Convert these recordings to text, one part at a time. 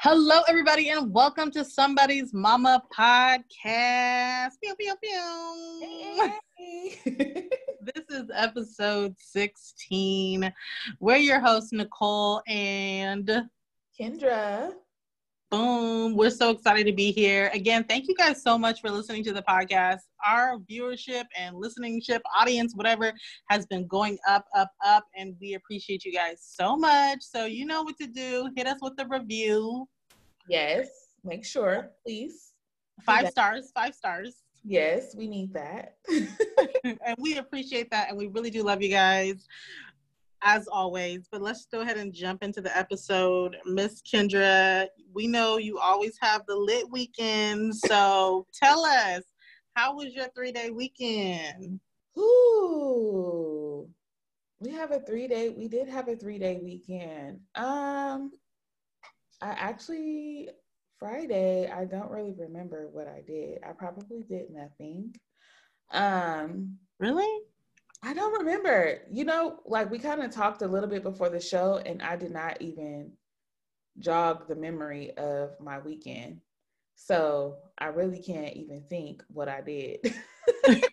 Hello, everybody, and welcome to Somebody's Mama podcast. Pew, pew, pew. this is episode 16. We're your hosts, Nicole and Kendra. Boom. We're so excited to be here. Again, thank you guys so much for listening to the podcast. Our viewership and listeningship, audience, whatever, has been going up, up, up, and we appreciate you guys so much. So, you know what to do. Hit us with a review. Yes. Make sure, please. Five stars, five stars. Yes, we need that. and we appreciate that. And we really do love you guys as always. But let's go ahead and jump into the episode. Miss Kendra, we know you always have the lit weekend. So tell us, how was your three day weekend? Ooh, we have a three day, we did have a three day weekend. Um, I actually, Friday, I don't really remember what I did. I probably did nothing. Um, really? I don't remember. You know, like we kind of talked a little bit before the show, and I did not even jog the memory of my weekend. So I really can't even think what I did.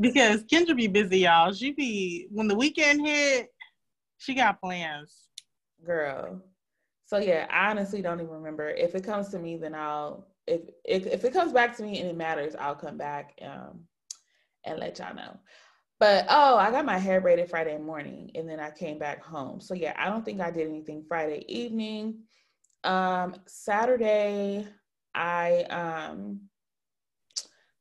because Kendra be busy, y'all. She be when the weekend hit, she got plans. Girl. So yeah, I honestly don't even remember. If it comes to me, then I'll if if, if it comes back to me and it matters, I'll come back um and let y'all know. But oh, I got my hair braided Friday morning and then I came back home. So yeah, I don't think I did anything Friday evening. Um Saturday I um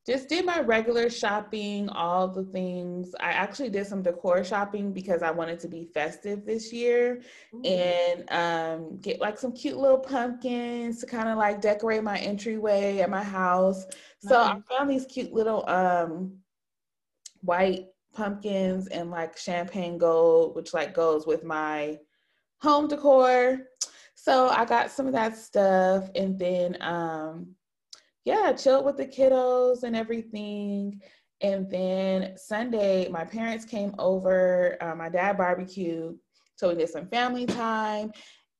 just did my regular shopping, all the things. I actually did some decor shopping because I wanted to be festive this year Ooh. and um, get like some cute little pumpkins to kind of like decorate my entryway at my house. So I found these cute little um, white pumpkins and like champagne gold, which like goes with my home decor. So I got some of that stuff and then um yeah, chilled with the kiddos and everything. And then Sunday, my parents came over, uh, my dad barbecued, so we did some family time.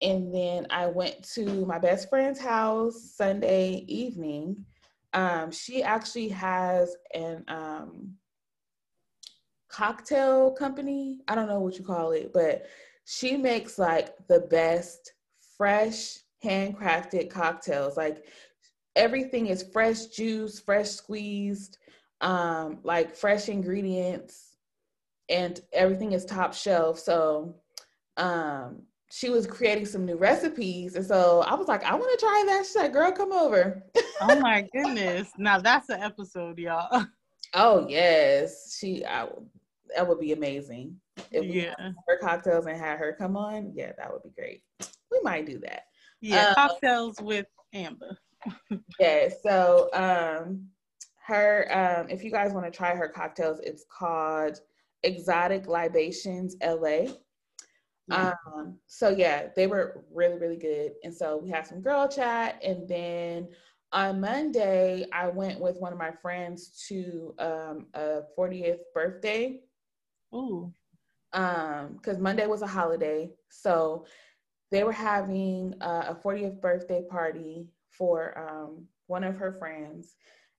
And then I went to my best friend's house Sunday evening. Um, she actually has an um, cocktail company. I don't know what you call it, but she makes like the best fresh handcrafted cocktails. Like everything is fresh juice, fresh squeezed, um, like fresh ingredients, and everything is top shelf. So um, she was creating some new recipes. And so I was like, I want to try that. She's like, girl, come over. oh my goodness. Now that's an episode, y'all. Oh yes. She I, that would be amazing. If we yeah. her cocktails and had her come on, yeah, that would be great. We might do that. Yeah, um, cocktails with Amber. yeah, so um her um if you guys want to try her cocktails, it's called Exotic Libations LA. Um, so yeah, they were really, really good. And so we had some girl chat and then on Monday, I went with one of my friends to um, a 40th birthday Ooh. Um, because Monday was a holiday. So they were having uh, a 40th birthday party for um, one of her friends.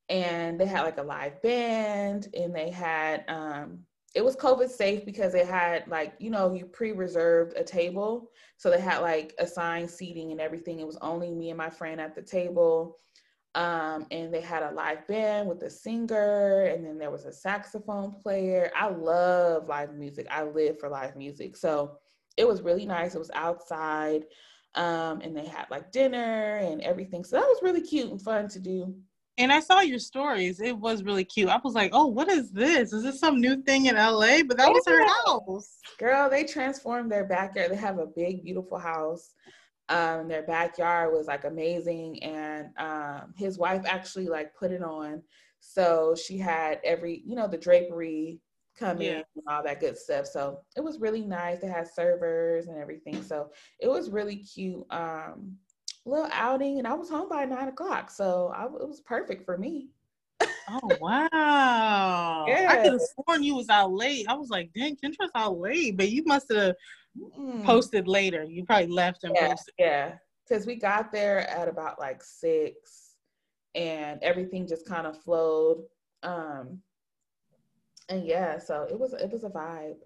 And they had like a live band and they had, um, it was COVID safe because they had like, you know, you pre reserved a table. So they had like assigned seating and everything. It was only me and my friend at the table. Um, and they had a live band with a singer, and then there was a saxophone player. I love live music. I live for live music. So it was really nice. It was outside, um, and they had like dinner and everything. So that was really cute and fun to do. And I saw your stories. It was really cute. I was like, oh, what is this? Is this some new thing in LA? But that was her house. Girl, they transformed their backyard. They have a big, beautiful house. Um, their backyard was like amazing, and um, his wife actually like put it on. So she had every, you know, the drapery come yeah. in and all that good stuff. So it was really nice. They had servers and everything. So it was really cute. Um, little outing, and I was home by nine o'clock, so I, it was perfect for me. oh wow! Yeah. I could have sworn you was out late. I was like, dang, Kendra's out late, but you must have mm. posted later. You probably left and yeah, posted. Yeah. because we got there at about like six and everything just kind of flowed. Um and yeah, so it was it was a vibe.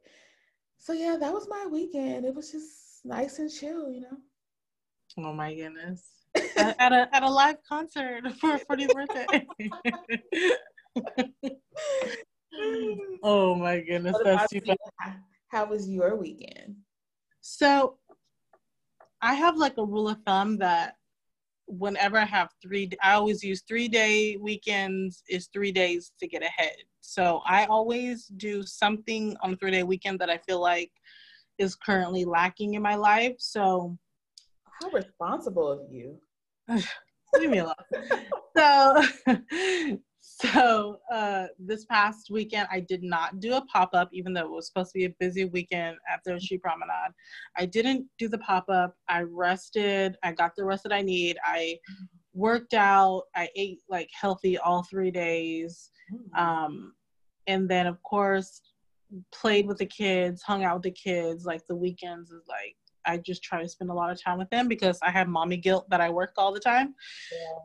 So yeah, that was my weekend. It was just nice and chill, you know. Oh my goodness. at, a at a live concert for for your birthday. oh my goodness, that's too funny. How was your weekend? So I have like a rule of thumb that whenever I have three, I always use three day weekends is three days to get ahead. So I always do something on a three day weekend that I feel like is currently lacking in my life. So how responsible of you. Leave me alone. so so uh, this past weekend, I did not do a pop up, even though it was supposed to be a busy weekend after She Promenade. I didn't do the pop up. I rested. I got the rest that I need. I worked out. I ate like healthy all three days. Um, and then, of course, played with the kids, hung out with the kids. Like the weekends is like, I just try to spend a lot of time with them because I have mommy guilt that I work all the time. Yeah.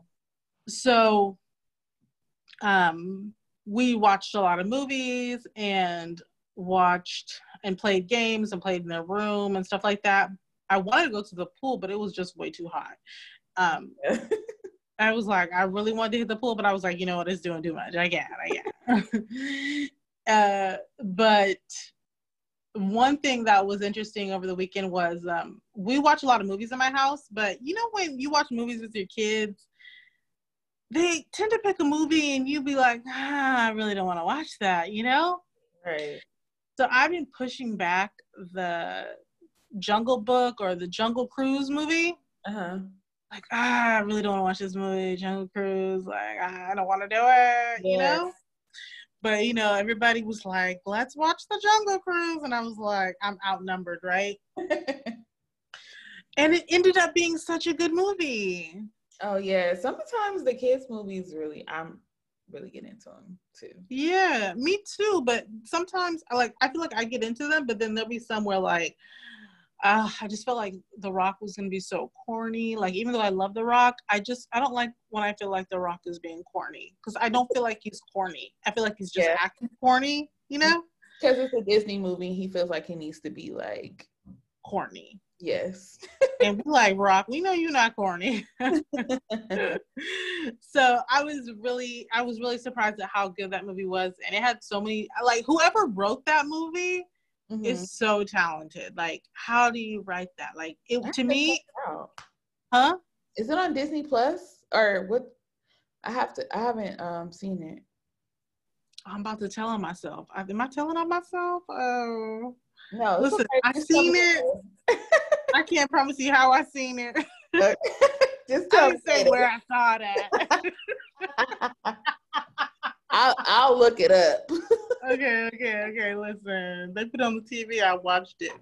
So um, we watched a lot of movies and watched and played games and played in their room and stuff like that. I wanted to go to the pool, but it was just way too hot. Um, I was like, I really wanted to hit the pool, but I was like, you know what, it's doing too much. I can't, I can't. uh, but one thing that was interesting over the weekend was um, we watch a lot of movies in my house, but you know when you watch movies with your kids they tend to pick a movie and you be like, ah, I really don't want to watch that, you know? Right. So I've been pushing back the Jungle Book or the Jungle Cruise movie. Uh-huh. Like, ah, I really don't want to watch this movie, Jungle Cruise. Like, ah, I don't want to do it, yes. you know? But, you know, everybody was like, let's watch the Jungle Cruise. And I was like, I'm outnumbered, right? and it ended up being such a good movie. Oh yeah, sometimes the kids movies really I'm really get into them too. Yeah, me too. But sometimes I like I feel like I get into them, but then there'll be somewhere like uh, I just felt like The Rock was gonna be so corny. Like even though I love The Rock, I just I don't like when I feel like The Rock is being corny because I don't feel like he's corny. I feel like he's just yeah. acting corny, you know? Because it's a Disney movie, he feels like he needs to be like corny. Yes. and we like rock. We know you're not corny. so I was really, I was really surprised at how good that movie was, and it had so many. Like whoever wrote that movie mm-hmm. is so talented. Like, how do you write that? Like it to me, huh? Is it on Disney Plus or what? I have to. I haven't um seen it. I'm about to tell on myself. Am I telling on myself? Oh. No, listen, okay. I seen it. I can't promise you how I seen it. Uh, just tell me say where I saw that. I'll, I'll look it up. okay, okay, okay. Listen, they put it on the TV. I watched it.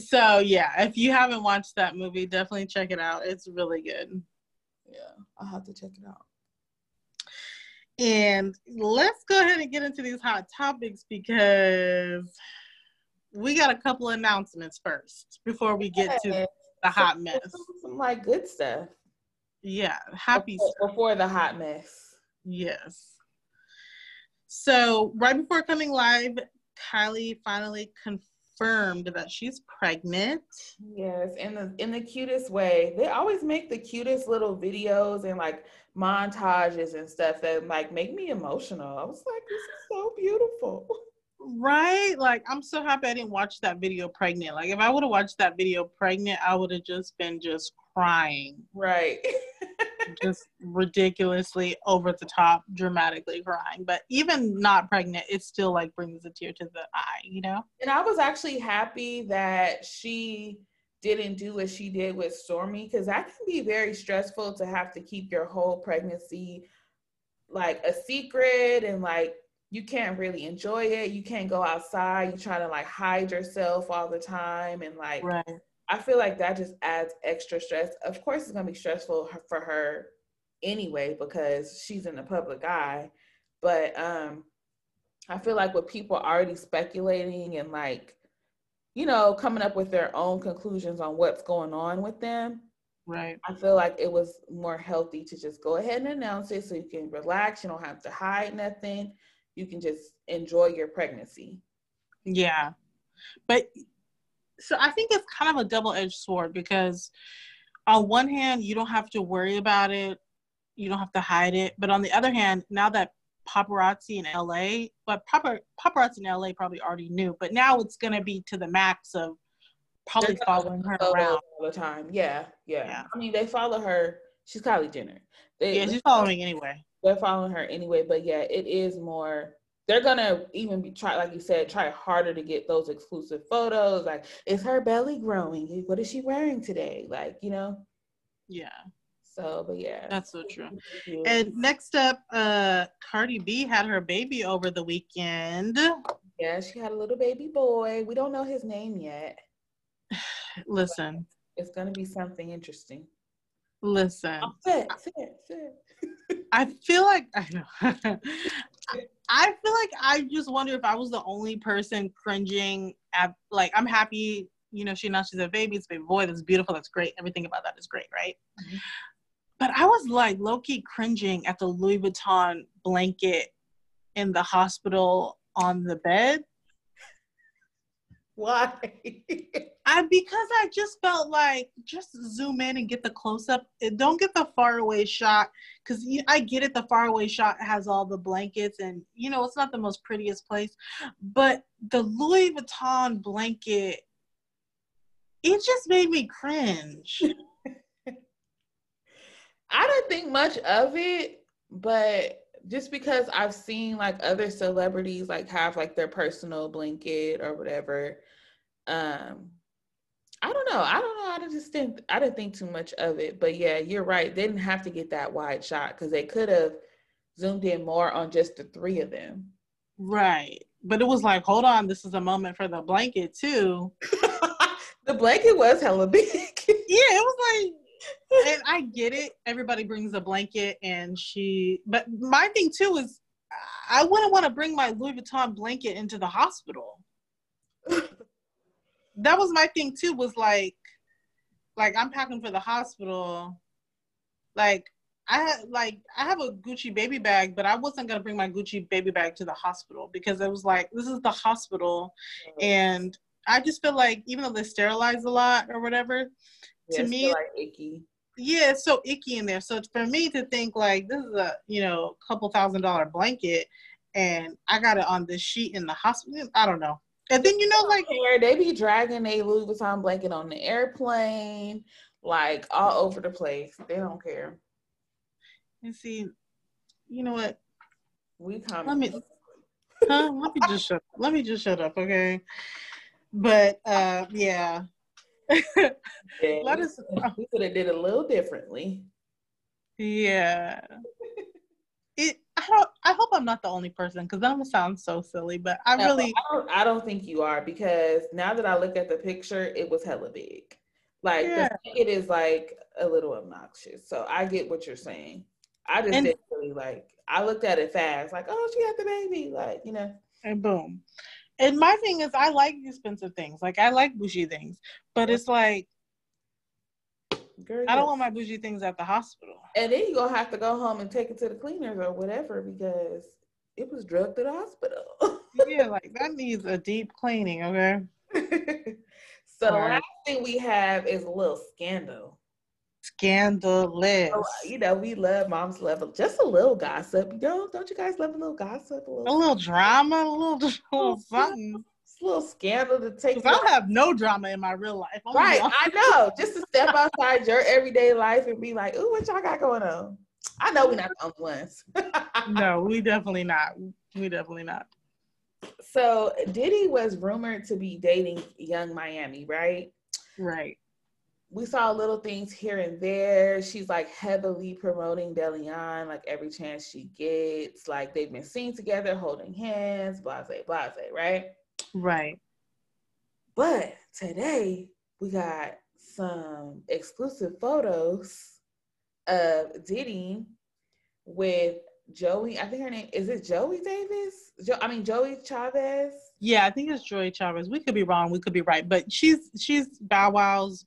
so yeah, if you haven't watched that movie, definitely check it out. It's really good. Yeah, I'll have to check it out. And let's go ahead and get into these hot topics because we got a couple of announcements first before we get to the hot mess. Some like good stuff. Yeah, happy before, stuff. before the hot mess. Yes. So right before coming live, Kylie finally confirmed that she's pregnant. Yes, in the in the cutest way. They always make the cutest little videos and like montages and stuff that like make me emotional. I was like, this is so beautiful. Right? Like I'm so happy I didn't watch that video pregnant. Like if I would have watched that video pregnant, I would have just been just crying. Right. just ridiculously over the top, dramatically crying. But even not pregnant, it still like brings a tear to the eye, you know? And I was actually happy that she didn't do what she did with Stormi because that can be very stressful to have to keep your whole pregnancy like a secret and like you can't really enjoy it. You can't go outside. You try to like hide yourself all the time and like right. I feel like that just adds extra stress. Of course, it's gonna be stressful for her anyway because she's in the public eye. But um, I feel like with people already speculating and like you know, coming up with their own conclusions on what's going on with them. Right. I feel like it was more healthy to just go ahead and announce it so you can relax. You don't have to hide nothing. You can just enjoy your pregnancy. Yeah. But so I think it's kind of a double edged sword because on one hand, you don't have to worry about it, you don't have to hide it. But on the other hand, now that paparazzi in LA, but paparazzi in LA probably already knew, but now it's going to be to the max of probably following her around all the time. Yeah, yeah, yeah, I mean, they follow her. She's Kylie Jenner. They, yeah, she's following anyway. They're following her anyway, but yeah, it is more. They're gonna even be try, like you said, try harder to get those exclusive photos. Like, is her belly growing? What is she wearing today? Like, you know. Yeah. So, but yeah. That's so true. And next up, uh Cardi B had her baby over the weekend. Yeah, she had a little baby boy. We don't know his name yet. Listen. It's gonna be something interesting. Listen. Oh, sit, sit, sit. I feel like I know. I feel like I just wonder if I was the only person cringing at like I'm happy, you know, she announced she's a baby, it's a baby boy, that's beautiful, that's great. Everything about that is great, right? Mm-hmm. But I was like low key cringing at the Louis Vuitton blanket in the hospital on the bed. Why? I because I just felt like just zoom in and get the close up. Don't get the far away shot because I get it. The far away shot has all the blankets and you know it's not the most prettiest place, but the Louis Vuitton blanket, it just made me cringe. I don't think much of it, but just because I've seen like other celebrities like have like their personal blanket or whatever. Um I don't know. I don't know. I just think I didn't think too much of it. But yeah, you're right. They didn't have to get that wide shot because they could have zoomed in more on just the three of them. Right. But it was like, hold on, this is a moment for the blanket too. the blanket was hella big. yeah, it was like and I get it. Everybody brings a blanket, and she. But my thing too is, I wouldn't want to bring my Louis Vuitton blanket into the hospital. that was my thing too. Was like, like I'm packing for the hospital. Like I had like I have a Gucci baby bag, but I wasn't gonna bring my Gucci baby bag to the hospital because it was like this is the hospital, and I just feel like even though they sterilize a lot or whatever, yeah, to me like icky yeah it's so icky in there so for me to think like this is a you know couple thousand dollar blanket and i got it on this sheet in the hospital i don't know and then you know like they be dragging a louis vuitton blanket on the airplane like all over the place they don't care and see you know what we come let me huh? let me just shut let me just shut up okay but uh yeah yeah, Let us. We could have did a little differently. Yeah. It. I don't. I hope I'm not the only person because that would sound so silly. But I no, really. I don't, I don't, think you are because now that I look at the picture, it was hella big. Like yeah. it is like a little obnoxious. So I get what you're saying. I just and, didn't really like. I looked at it fast, like, oh, she had the baby, like you know. And boom and my thing is I like expensive things. Like I like bougie things. But it's like Girl, I don't want my bougie things at the hospital. And then you're gonna have to go home and take it to the cleaners or whatever because it was drugged to the hospital. yeah, like that needs a deep cleaning, okay? so the last thing we have is a little scandal scandalous. Oh, you know, we love moms love just a little gossip. Yo, don't you guys love a little gossip? A little, a little drama, a little, a little something. Little scandal to take. I have no drama in my real life. I'm right, I know. Just to step outside your everyday life and be like, "Ooh, what y'all got going on?" I know we're not the only ones. no, we definitely not. We definitely not. So Diddy was rumored to be dating Yung Miami, right? Right we saw little things here and there. She's like heavily promoting Deleon, like every chance she gets. Like they've been seen together, holding hands, blase, blase, right? Right. But today we got some exclusive photos of Diddy with Joey. I think her name is it Joey Davis. Jo- I mean Joey Chavez. Yeah, I think it's Joey Chavez. We could be wrong. We could be right, but she's she's Bow Wow's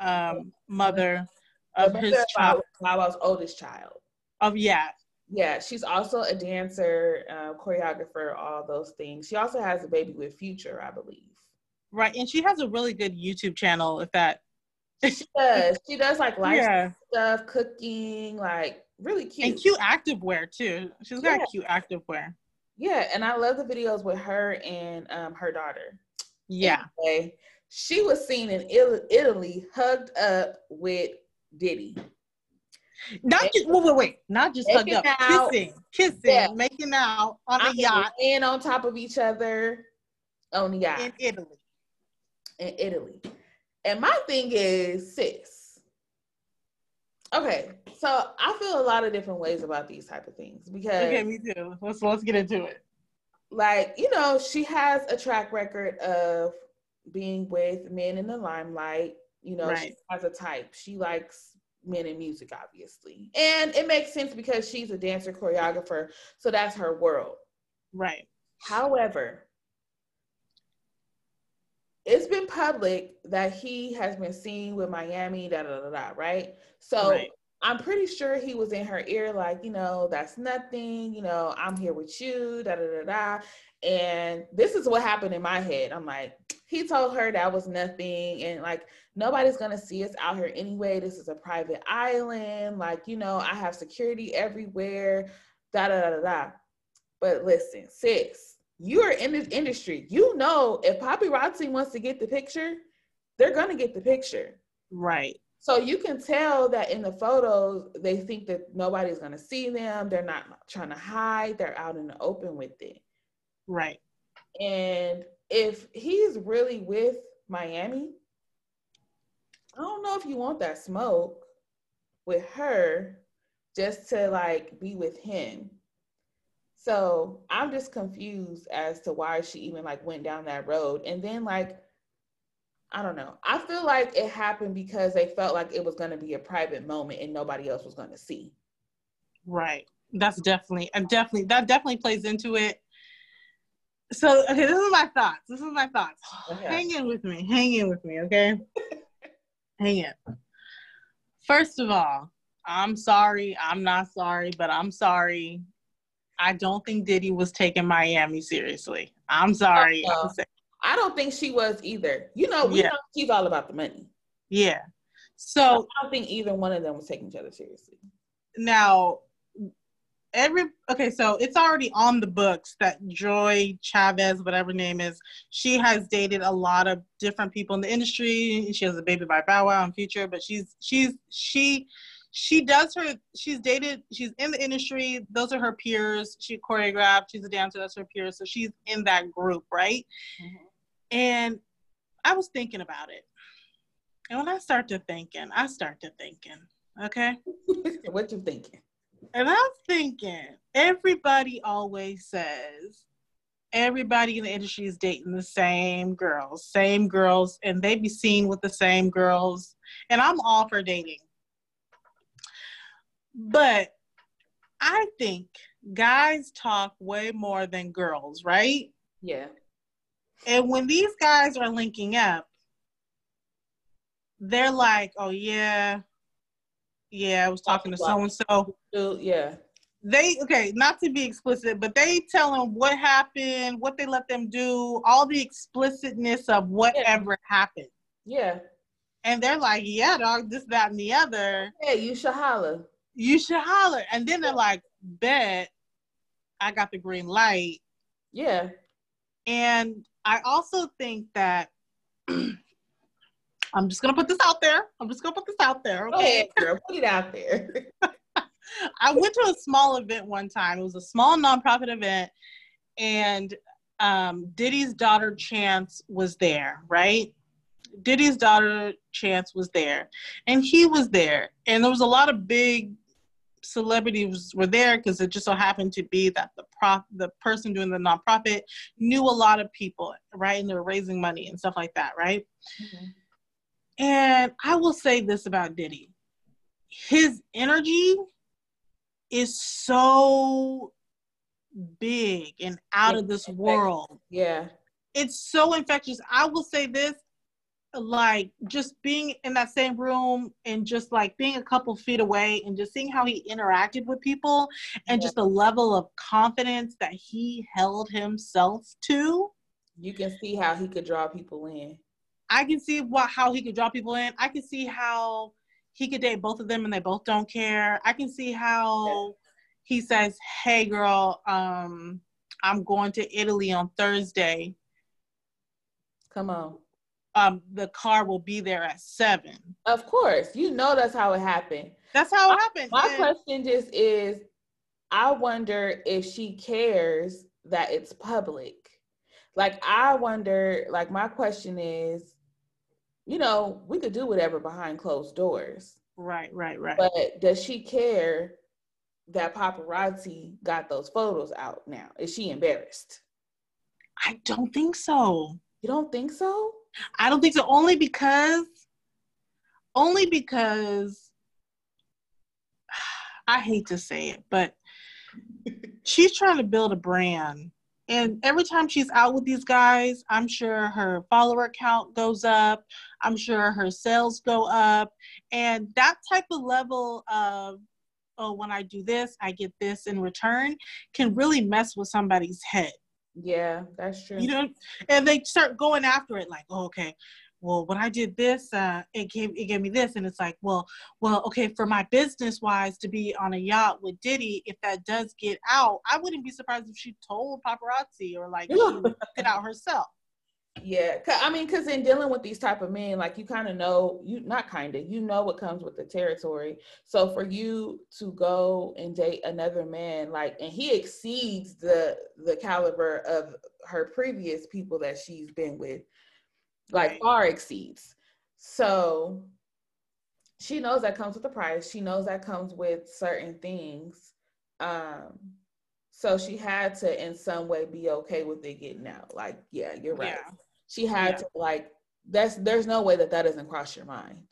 um, mother of his child. Bow Wow's oldest child. Of yeah. Yeah, she's also a dancer, uh, choreographer, all those things. She also has a baby with Future, I believe. Right, and she has a really good YouTube channel. If that she does, she does like life yeah. stuff, cooking, like really cute and cute activewear too. She's got yeah. cute activewear. Yeah, and I love the videos with her and um, her daughter. Yeah. Anyway, she was seen in Italy, hugged up with Diddy. Not just wait, wait, wait, not just hugged up, out, kissing, kissing, yeah. making out on a yacht, and on top of each other on the yacht in Italy. In Italy, and my thing is, sis. Okay, so I feel a lot of different ways about these type of things because okay, me too. Let's let's get into it. Like you know, she has a track record of being with men in the limelight. You know, right. she has a type. She likes men in music, obviously, and it makes sense because she's a dancer choreographer, so that's her world. Right. However, it's been public that he has been seen with Miami, da da da da, right? So right. I'm pretty sure he was in her ear, like, you know, that's nothing, you know, I'm here with you, da da da da. And this is what happened in my head. I'm like, he told her that was nothing, and like, nobody's gonna see us out here anyway. This is a private island, like, you know, I have security everywhere, da da da da da. But listen, six you are in this industry. You know, if paparazzi wants to get the picture, they're gonna get the picture. Right. So you can tell that in the photos, they think that nobody's to see them. They're not trying to hide. They're out in the open with it. Right. And if he's really with Miami, I don't know if you want that smoke with her just to like be with him. So I'm just confused as to why she even like went down that road. And then like I don't know. I feel like it happened because they felt like it was going to be a private moment and nobody else was going to see. Right. That's definitely, and definitely, that definitely plays into it. So, okay, this is my thoughts. This is my thoughts. Okay. Hang in with me. Hang in with me, okay? Hang in. First of all, I'm sorry. I'm not sorry, but I'm sorry. I don't think Diddy was taking Miami seriously. I'm sorry. No. Uh-huh. I don't think she was either. You know, we yeah. know she's all about the money. Yeah. So I don't think either one of them was taking each other seriously. Now, every okay, so it's already on the books that Joy Chavez, whatever name is, she has dated a lot of different people in the industry. She has a baby by Bow Wow in future, but she's she's she she does her she's dated she's in the industry those are her peers she choreographed she's a dancer that's her peers so she's in that group right mm-hmm. And I was thinking about it. And when I start to thinking, I start to thinking, okay? what you thinking? And I'm thinking, everybody always says everybody in the industry is dating the same girls, same girls, and they be seen with the same girls. And I'm all for dating. But I think guys talk way more than girls, right? Yeah. And when these guys are linking up, they're like, oh, yeah, yeah, I was talking to so and so. Yeah. They, okay, not to be explicit, but they tell them what happened, what they let them do, all the explicitness of whatever yeah. happened. Yeah. And they're like, yeah, dog, this, that, and the other. Yeah, you should holler. You should holler. And then they're like, bet I got the green light. Yeah. And I also think that I'm just gonna put this out there. I'm just gonna put this out there. Okay, Go ahead, girl. Put it out there. I went to a small event one time. It was a small nonprofit event, and um, Diddy's daughter Chance was there, right? Diddy's daughter Chance was there, and he was there, and there was a lot of big celebrities were there because it just so happened to be that the prof the person doing the nonprofit knew a lot of people, right? And they were raising money and stuff like that, right? Mm-hmm. And I will say this about Diddy. His energy is so big and out of this world. Yeah. It's so infectious. I will say this like just being in that same room and just like being a couple feet away and just seeing how he interacted with people and Yeah. just the level of confidence that he held himself to You can see how he could draw people in. I can see what how he could draw people in. I can see how he could date both of them and they both don't care. I can see how he says, "Hey, girl, um, I'm going to Italy on Thursday. Come on. Um, the car will be there at seven. Of course. You know that's how it happened. That's how it happened. My And- question just is I wonder if she cares that it's public. Like, I wonder, like, my question is, you know, we could do whatever behind closed doors, Right, right, right. but does she care that paparazzi got those photos out now? Is she embarrassed? I don't think so. You don't think so? I don't think so. Only because, only because, I hate to say it, but she's trying to build a brand. And every time she's out with these guys, I'm sure her follower count goes up. I'm sure her sales go up. And that type of level of, oh, when I do this, I get this in return can really mess with somebody's head Yeah, that's true. you know and they start going after it like oh, okay well when i did this uh it gave it gave me this and it's like well well okay for my business wise to be on a yacht with diddy if that does get out i wouldn't be surprised if she told paparazzi or like she put it out herself Yeah, I mean, because in dealing with these type of men, like you kind of know, you not kind of, you know what comes with the territory. So for you to go and date another man, like, and he exceeds the the caliber of her previous people that she's been with, like far exceeds. So she knows that comes with the price. She knows that comes with certain things. Um, so she had to in some way be okay with it getting out. Like, yeah, you're right yeah she had Yeah. to like that's there's no way that that doesn't cross your mind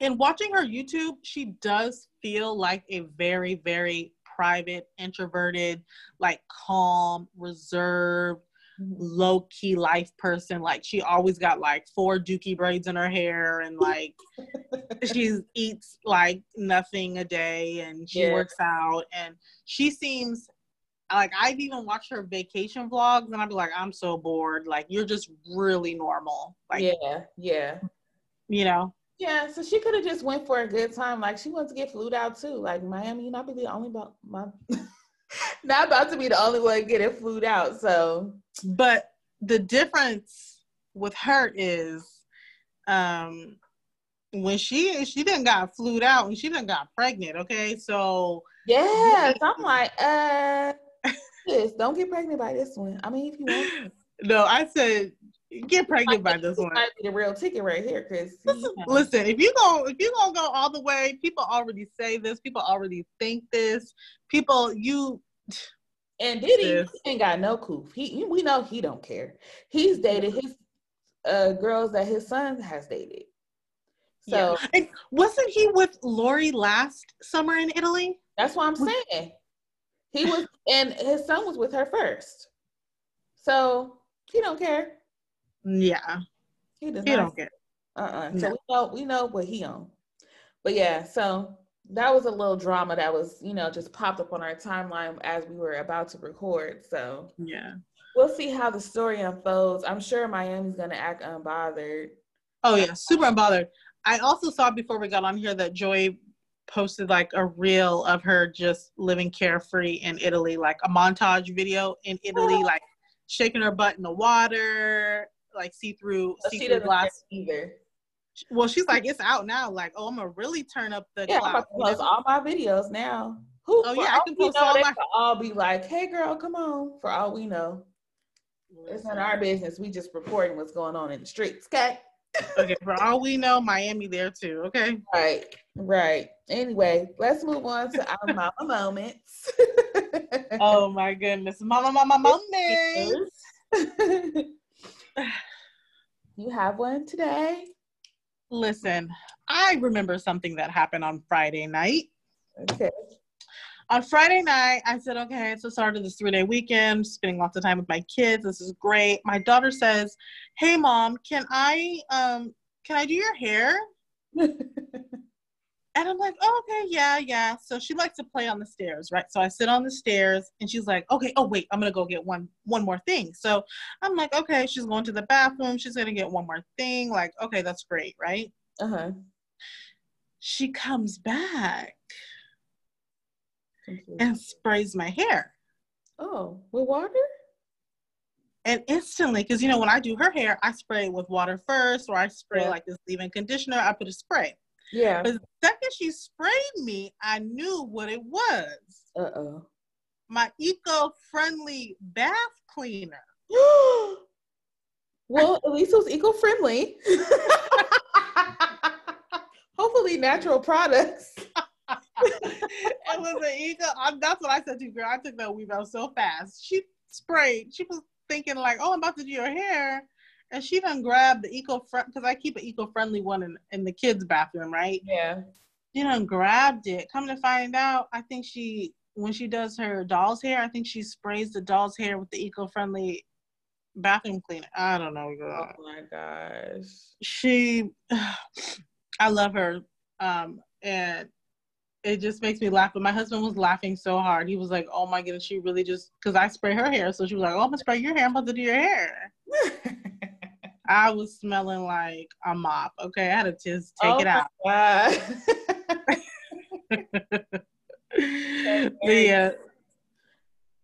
and watching her youtube she does feel like a very very private introverted like calm reserved mm-hmm. low key life person. Like she always got like four dookie braids in her hair and like she eats like nothing a day and she Yeah. works out and she seems like I've even watched her vacation vlogs and I'd be like, I'm so bored. Like you're just really normal. Like yeah yeah you know. yeah so she could have just went for a good time like she wants to get flued out too like miami you not be the only about my not about to be the only one getting flued out so But the difference with her is um when she she didn't got flued out and she didn't got pregnant, okay? So yeah so i'm like uh sis, don't get pregnant by this one i mean if you want no, I said get pregnant by this one. might be the real ticket right here Chris. Listen, if you go if you gonna go all the way, people already say this, people already think this. People you And Diddy he ain't got no coof. He we know he don't care. He's dated his uh girls that his son has dated. So yeah. Wasn't he with Lori last summer in Italy? that's what I'm saying. He was and his son was with her first. So he don't care. Yeah. He does He not don't get uh-uh. No. So we know we know what he on. But yeah, so that was a little drama that was, you know, just popped up on our timeline as we were about to record. So yeah. we'll see how the story unfolds. I'm sure Miami's gonna act unbothered. Oh yeah, super unbothered. I also saw before we got on here that Joy posted like a reel of her just living carefree in Italy, like a montage video in Italy, oh. like shaking her butt in the water, like see through So see through glass. either. Well, she's like, it's out now. Like, oh, I'm gonna really turn up the Yeah, I'm clout. about to post all my videos now. Who? Oh, yeah, I can post know, all my- all be like, "Hey, girl, come on." For all we know, it's not our business. We just reporting what's going on in the streets. Okay. Okay, for all we know, Miami there too. Okay. Right. Right. Anyway, let's move on to our mama moments. Oh my goodness, mama, mama, moments. you have one today? Listen, I remember something that happened on Friday night. Okay. On Friday night, I said, okay, it's the start of this three day weekend, spending lots of time with my kids. This is great. My daughter says, Hey mom, can I um can I do your hair? And I'm like, oh, okay, yeah, yeah. So she likes to play on the stairs, right? So I sit on the stairs and she's like, okay, oh wait, I'm gonna go get one one more thing. So I'm like, okay, she's going to the bathroom, she's gonna get one more thing. Like, okay, that's great, right? Uh-huh. She comes back and sprays my hair. Oh, with water? And instantly, because you know, when I do her hair, I spray with water first, or I spray yeah. like this leave-in conditioner, I put a spray. Yeah. But the second she sprayed me, I knew what it was. Uh oh. My eco friendly bath cleaner. well, at least it was eco friendly. Hopefully, natural products. it was an eco. That's what I said to you, girl. I took that weave out so fast. She sprayed. She was thinking like, "Oh, I'm about to do your hair," and she done grabbed the eco friendly because I keep an eco friendly one in, in the kids' bathroom, right? Yeah. She done grabbed it. Come to find out, I think she when she does her doll's hair, I think she sprays the doll's hair with the eco friendly bathroom cleaner. I don't know, girl. Oh my gosh. She, I love her, um, and it just makes me laugh. But my husband was laughing so hard. He was like, "Oh my goodness, she really just because I spray her hair." So she was like, "Oh, I'm gonna spray your hair. I'm about to do your hair." I was smelling like a mop. Okay, I had to just take oh it out. yeah.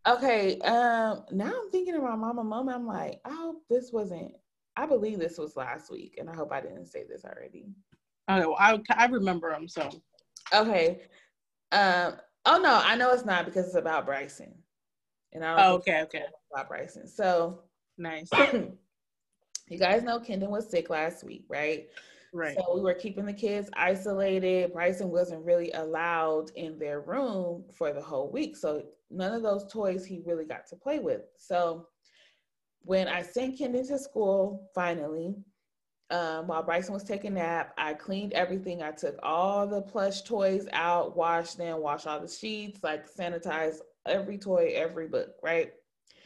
Okay. Um. Now I'm thinking about Mama Moment. I'm like, I hope this wasn't. I believe this was last week, and I hope I didn't say this already. Okay. Well, I I remember them. So. Okay. Um. Oh no, I know it's not because it's about Bryson. And I. Oh, okay. Okay. About Bryson. So nice. you guys know Kendon was sick last week, right? Right. So we were keeping the kids isolated. Bryson wasn't really allowed in their room for the whole week. So none of those toys he really got to play with. So when I sent Kendon to school, finally, um, while Bryson was taking a nap, I cleaned everything. I took all the plush toys out, washed them, washed all the sheets, like sanitized every toy, every book, right?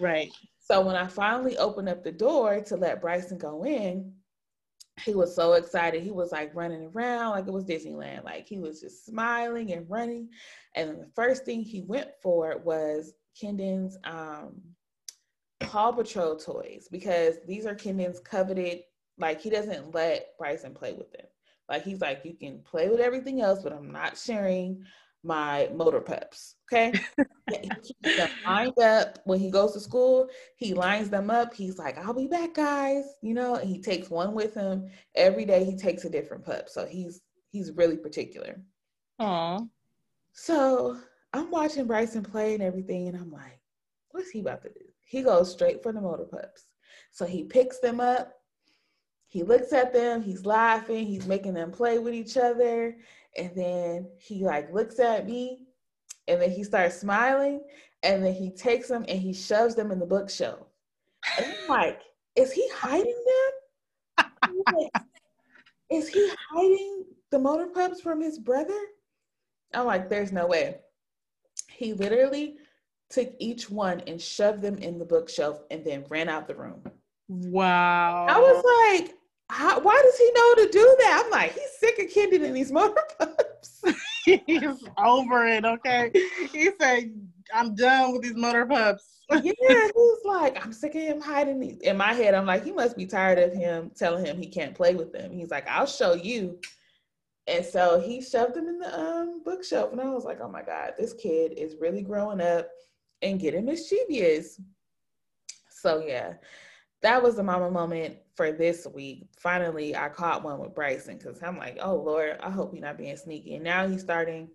Right. So when I finally opened up the door to let Bryson go in, he was so excited. He was like running around like it was Disneyland. Like he was just smiling and running. And the first thing he went for was Kendon's um, Paw Patrol toys because these are Kendon's coveted. Like he doesn't let Bryson play with them. Like he's like, you can play with everything else, but I'm not sharing my motor pups. Okay. he keeps them lined up when he goes to school. He lines them up. He's like, I'll be back, guys. You know, and he takes one with him. Every day he takes a different pup. So he's he's really particular. Aw. So I'm watching Bryson play and everything, and I'm like, what's he about to do? He goes straight for the motor pups. So he picks them up. He looks at them, he's laughing, he's making them play with each other. And then he like looks at me and then he starts smiling and then he takes them and he shoves them in the bookshelf. And I'm like, is he hiding them? Is he hiding the motor pups from his brother? I'm like, there's no way. He literally took each one and shoved them in the bookshelf and then ran out the room. Wow. I was like, how, why does he know to do that? I'm like, he's sick of Kendon and these motor pups. he's over it, okay? He said, I'm done with these motor pups. yeah, he's like, I'm sick of him hiding these. In my head, I'm like, he must be tired of him telling him he can't play with them. He's like, I'll show you. And so he shoved them in the um, bookshelf. And I was like, oh my God, this kid is really growing up and getting mischievous. So yeah, that was the mama moment for this week. Finally, I caught one with Bryson because I'm like, oh Lord, I hope he's not being sneaky. And now he's starting,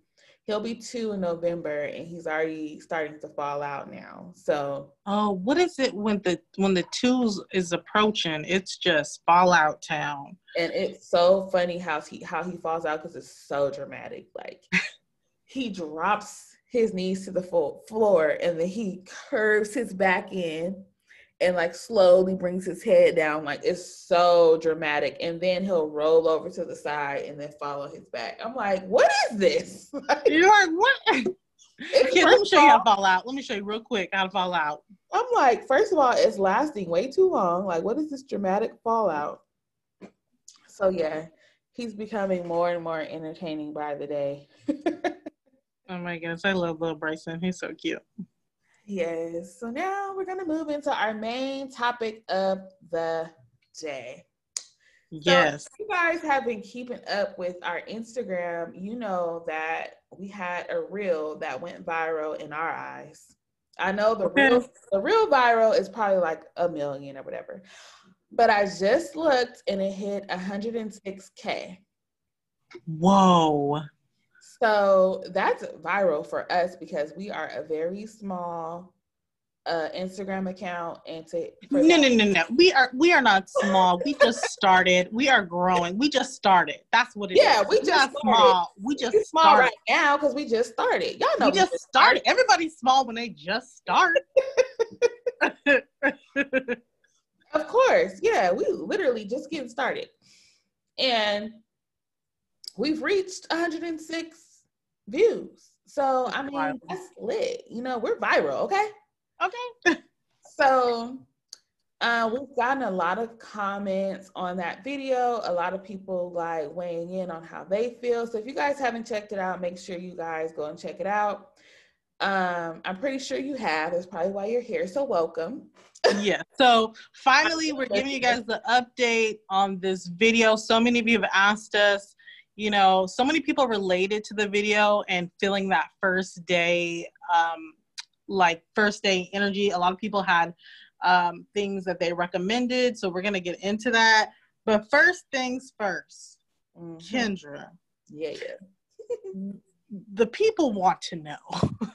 he'll be two in November and he's already starting to fall out now. So Oh, what is it when the when the twos is approaching? It's just fallout town. And it's so funny how he how he falls out because it's so dramatic. Like he drops his knees to the floor and then he curves his back in and like slowly brings his head down. Like it's so dramatic. And then he'll roll over to the side and then follow his back. I'm like, what is this? You're like, what? Here, let me show you how to fall out. Let me show you real quick how to fall out. I'm like, first of all, it's lasting way too long. Like, what is this dramatic fallout? So yeah, he's becoming more and more entertaining by the day. oh my goodness, I love little Bryson. He's so cute. Yes. So now we're gonna move into our main topic of the day. Yes. So you guys have been keeping up with our Instagram. You know that we had a reel that went viral in our eyes. I know the okay. real the real viral is probably like a million or whatever. But I just looked and it hit 106k. Whoa. So that's viral for us because we are a very small uh, Instagram account and to no no no no. We are we are not small. We just started. We are growing. We just started. That's what it yeah, is. we just not small. We just We're small right now because we just started. Y'all know we, we just, just started. started. Everybody's small when they just start. Of course. Yeah we literally just getting started. And we've reached 106 views so i mean that's lit you know we're viral okay Okay. so uh, we've gotten a lot of comments on that video. A lot of people like weighing in on how they feel. So if you guys haven't checked it out, make sure you guys go and check it out. Um, I'm pretty sure you have. That's probably why you're here. So welcome. yeah. So finally, we're giving you guys the update on this video. So many of you have asked us, you know, so many people related to the video and feeling that first day um, like first day energy. A lot of people had um, things that they recommended. So we're going to get into that. But first things 1st mm-hmm. Kendra. Yeah, yeah. the people want to know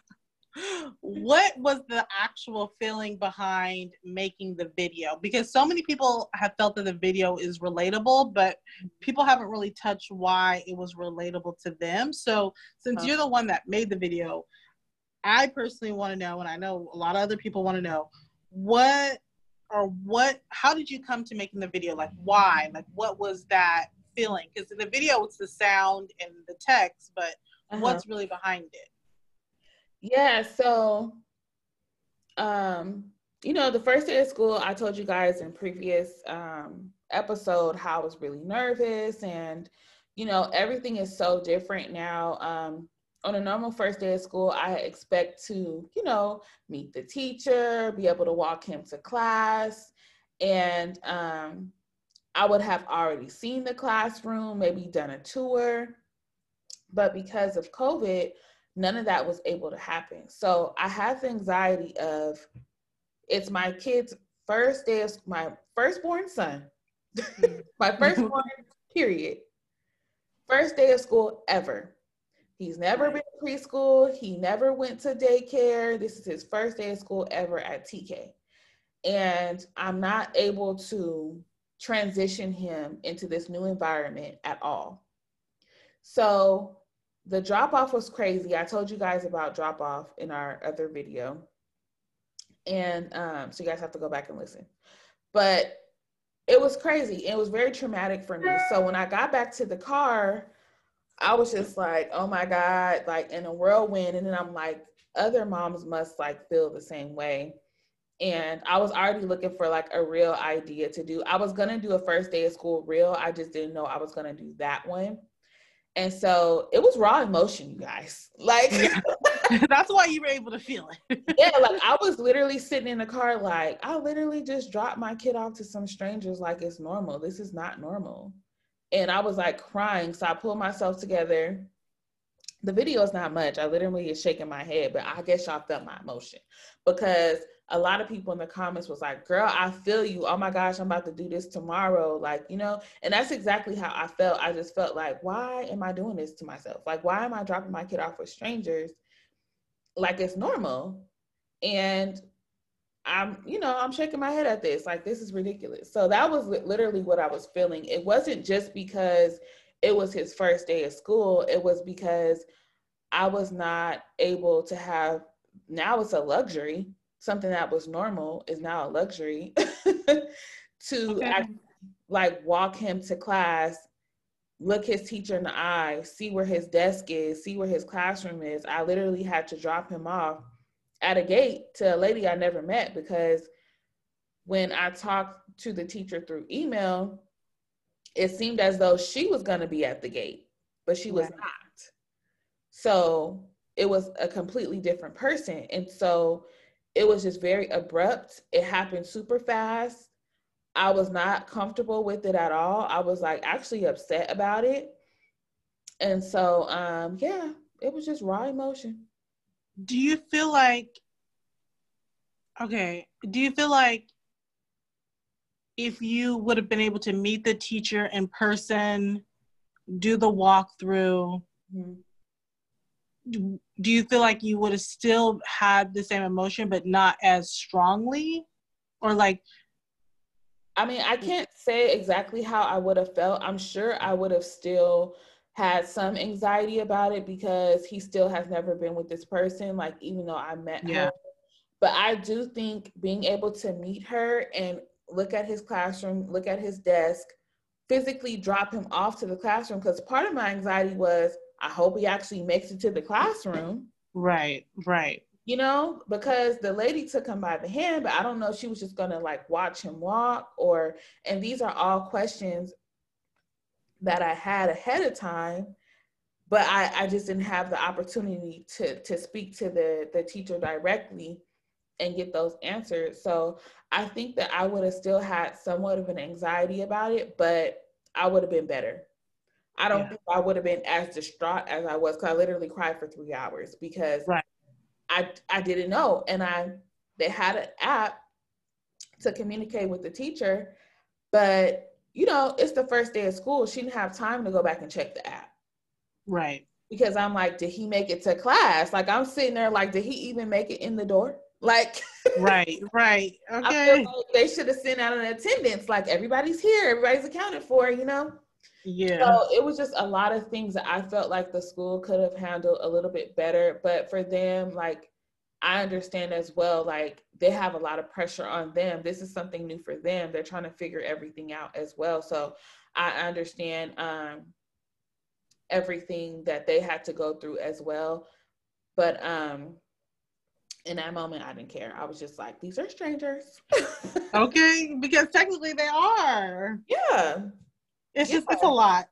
what was the actual feeling behind making the video? Because so many people have felt that the video is relatable, but people haven't really touched why it was relatable to them. So, since you're the one that made the video, I personally want to know, and I know a lot of other people want to know, what or what, how did you come to making the video? Like, why? Like, what was that feeling? Because in the video, it's the sound and the text, but uh-huh. what's really behind it? Yeah, so, um, you know, the first day of school, I told you guys in previous um, episode how I was really nervous and, you know, everything is so different now. Um, on a normal first day of school, I expect to, you know, meet the teacher, be able to walk him to class, and um, I would have already seen the classroom, maybe done a tour. But because of COVID, none of that was able to happen. So I have the anxiety of it's my kid's first day of my firstborn son, my firstborn period, first day of school ever He's never been preschool. He never went to daycare. This is his first day of school ever at TK. And I'm not able to transition him into this new environment at all. So the drop off was crazy. I told you guys about drop off in our other video. And um, so you guys have to go back and listen. But it was crazy. It was very traumatic for me. So when I got back to the car, I was just like, oh my God, like in a whirlwind. And then I'm like, other moms must like feel the same way. And I was already looking for like a real idea to do. I was gonna do a first day of school reel. I just didn't know I was gonna do that one. And so it was raw emotion, you guys. Like yeah. that's why you were able to feel it. yeah, like I was literally sitting in the car, like I literally just dropped my kid off to some strangers like it's normal. This is not normal and I was like crying. So I pulled myself together. The video is not much. I literally is shaking my head, but I guess y'all felt my emotion because a lot of people in the comments was like, girl, I feel you. Oh my gosh, I'm about to do this tomorrow. Like, you know, and that's exactly how I felt. I just felt like, why am I doing this to myself? Like, why am I dropping my kid off with strangers? Like it's normal. And I'm, you know, I'm shaking my head at this. Like, this is ridiculous. So that was literally what I was feeling. It wasn't just because it was his first day of school, it was because I was not able to have, now it's a luxury. Something that was normal is now a luxury to okay. act, like walk him to class look his teacher in the eye, see where his desk is, see where his classroom is. I literally had to drop him off at a gate to a lady I never met because when I talked to the teacher through email, it seemed as though she was going to be at the gate, but she was not. So it was a completely different person. And so it was just very abrupt. It happened super fast. I was not comfortable with it at all. I was like actually upset about it. And so um yeah, it was just raw emotion. Do you feel like okay, do you feel like if you would have been able to meet the teacher in person, do the walkthrough, mm-hmm do you feel like you would have still had the same emotion but not as strongly? Or like i mean i can't say exactly how i would have felt. I'm sure i would have still had some anxiety about it because he still has never been with this person like even though i met yeah. her. But i do think being able to meet her and look at his classroom look at his desk physically drop him off to the classroom because part of my anxiety was I hope he actually makes it to the classroom. Right, right. You know, because the lady took him by the hand, but I don't know if she was just gonna like watch him walk or and these are all questions that I had ahead of time, but I, I just didn't have the opportunity to to speak to the the teacher directly and get those answered. So I think that I would have still had somewhat of an anxiety about it, but I would have been better. I don't yeah. think I would have been as distraught as I was because I literally cried for three hours because right. I I didn't know, and I they had an app to communicate with the teacher, but you know it's the first day of school. She didn't have time to go back and check the app. Right. Because I'm like, did he make it to class? Like I'm sitting there, like, did he even make it in the door? Like, right, right, okay. Like they should have sent out an attendance. Like everybody's here, everybody's accounted for, you know. Yeah. So it was just a lot of things that I felt like the school could have handled a little bit better. But for them, like, I understand as well, like, they have a lot of pressure on them. This is something new for them. They're trying to figure everything out as well. So I understand um, everything that they had to go through as well. But um, in that moment, I didn't care. I was just like, these are strangers. okay, because technically they are. Yeah. It's yeah. just it's a lot.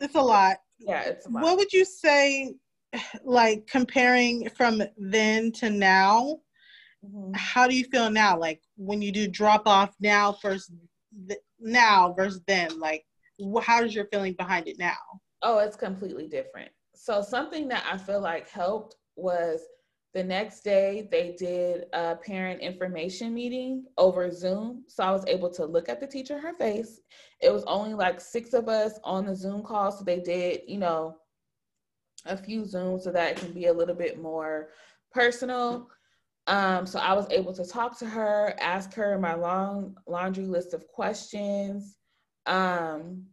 It's a lot. Yeah, it's lot. What would you say like comparing from then to now? Mm-hmm. How do you feel now? Like when you do drop off now versus th- now versus then, like how is your feeling behind it now? Oh, it's completely different. So something that I feel like helped was the next day, they did a parent information meeting over Zoom. So I was able to look at the teacher her face. It was only like six of us on the Zoom call. So they did, you know, a few Zooms so that it can be a little bit more personal. Um, so I was able to talk to her, ask her my long laundry list of questions. Um,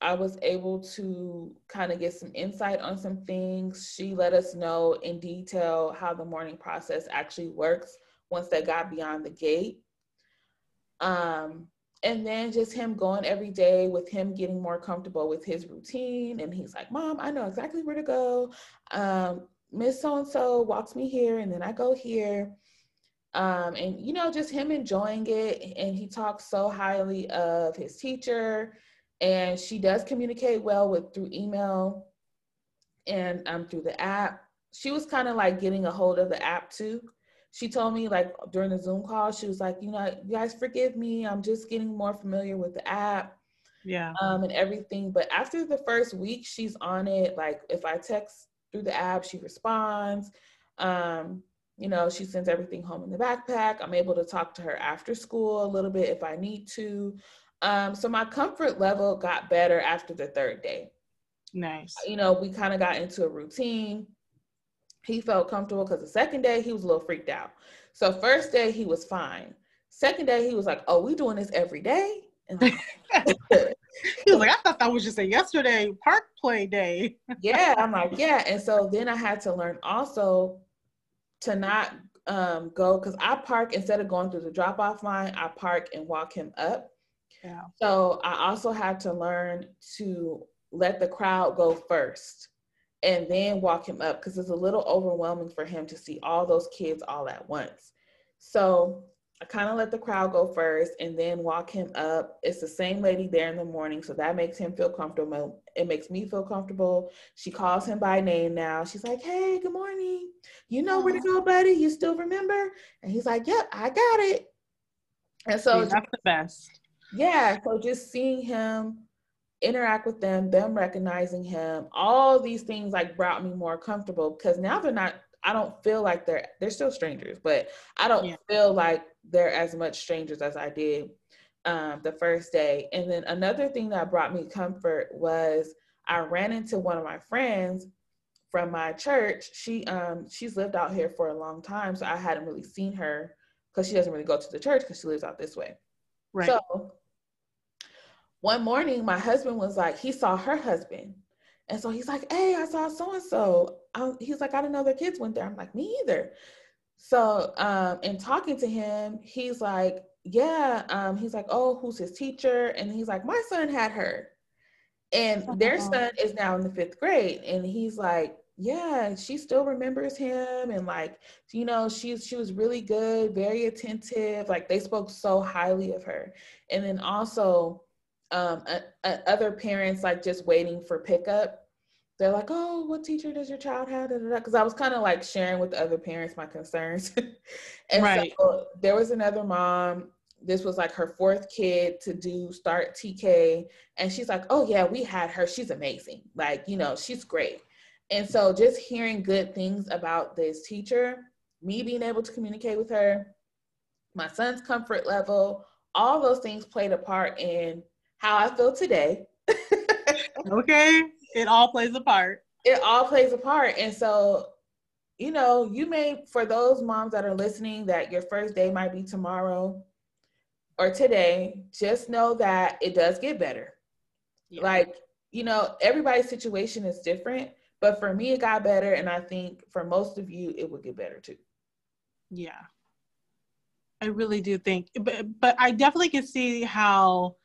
I was able to kind of get some insight on some things. She let us know in detail how the morning process actually works once they got beyond the gate. Um, and then just him going every day with him getting more comfortable with his routine. And he's like, Mom, I know exactly where to go. Um, Miss So and so walks me here, and then I go here. Um, and you know, just him enjoying it. And he talks so highly of his teacher and she does communicate well with through email and um, through the app. She was kind of like getting a hold of the app too. She told me like during the Zoom call, she was like, you know, you guys forgive me. I'm just getting more familiar with the app. Yeah. Um, and everything. But after the first week, she's on it. Like if I text through the app, she responds. Um, you know, she sends everything home in the backpack. I'm able to talk to her after school a little bit if I need to. Um, so my comfort level got better after the third day. Nice. You know, we kind of got into a routine. He felt comfortable because the second day he was a little freaked out. So first day he was fine. Second day he was like, "Oh, we doing this every day." he was like, "I thought that was just a yesterday park play day." yeah, I'm like, yeah. And so then I had to learn also to not um, go because I park instead of going through the drop off line, I park and walk him up. Yeah. So I also had to learn to let the crowd go first and then walk him up because it's a little overwhelming for him to see all those kids all at once. So I kind of let the crowd go first and then walk him up. It's the same lady there in the morning, so that makes him feel comfortable. It makes me feel comfortable. She calls him by name now. She's like, "Hey, good morning. You know where to go, buddy? You still remember?" And he's like, "Yep, I got it." And so that's the best. Yeah, so just seeing him interact with them, them recognizing him, all these things like brought me more comfortable because now they're not I don't feel like they're they're still strangers, but I don't yeah. feel like they're as much strangers as I did um, the first day. And then another thing that brought me comfort was I ran into one of my friends from my church. She um she's lived out here for a long time, so I hadn't really seen her because she doesn't really go to the church because she lives out this way. Right. So one morning, my husband was like, he saw her husband. And so he's like, hey, I saw so and so. He's like, I didn't know their kids went there. I'm like, me either. So, um, in talking to him, he's like, yeah. Um, he's like, oh, who's his teacher? And he's like, my son had her. And their uh-huh. son is now in the fifth grade. And he's like, yeah, she still remembers him. And like, you know, she's she was really good, very attentive. Like they spoke so highly of her. And then also um, a, a, other parents like just waiting for pickup. They're like, "Oh, what teacher does your child have?" Because I was kind of like sharing with the other parents my concerns, and right. so there was another mom. This was like her fourth kid to do start TK, and she's like, "Oh yeah, we had her. She's amazing. Like you know, she's great." And so just hearing good things about this teacher, me being able to communicate with her, my son's comfort level, all those things played a part in how I feel today. okay. It all plays a part. It all plays a part. And so, you know, you may, for those moms that are listening, that your first day might be tomorrow or today, just know that it does get better. Yeah. Like, you know, everybody's situation is different, but for me, it got better. And I think for most of you, it would get better too. Yeah. I really do think, but, but I definitely can see how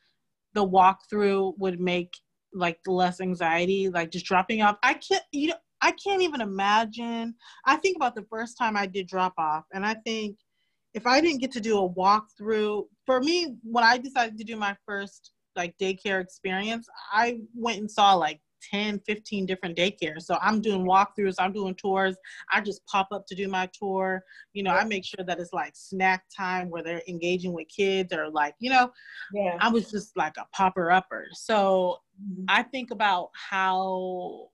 the walkthrough would make like less anxiety, like just dropping off. I can't, you know, I can't even imagine. I think about the first time I did drop off, and I think if I didn't get to do a walkthrough, for me, when I decided to do my first like daycare experience, I went and saw like 10, 15 different daycares. So I'm doing walkthroughs, I'm doing tours. I just pop up to do my tour. You know, I make sure that it's like snack time where they're engaging with kids or like, you know, yeah. I was just like a popper upper. So mm-hmm. I think about how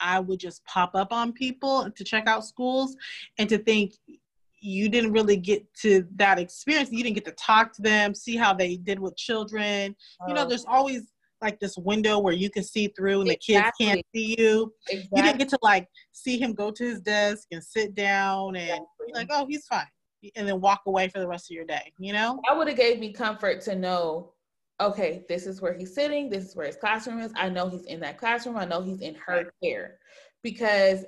I would just pop up on people to check out schools and to think you didn't really get to that experience. You didn't get to talk to them, see how they did with children. Oh. You know, oh. there's always like this window where you can see through and exactly. the kids can't see you. Exactly. You didn't get to like see him go to his desk and sit down and exactly. be like, oh, he's fine. And then walk away for the rest of your day, you know? That would have gave me comfort to know, okay, this is where he's sitting, this is where his classroom is. I know he's in that classroom. I know he's in her right. care. Because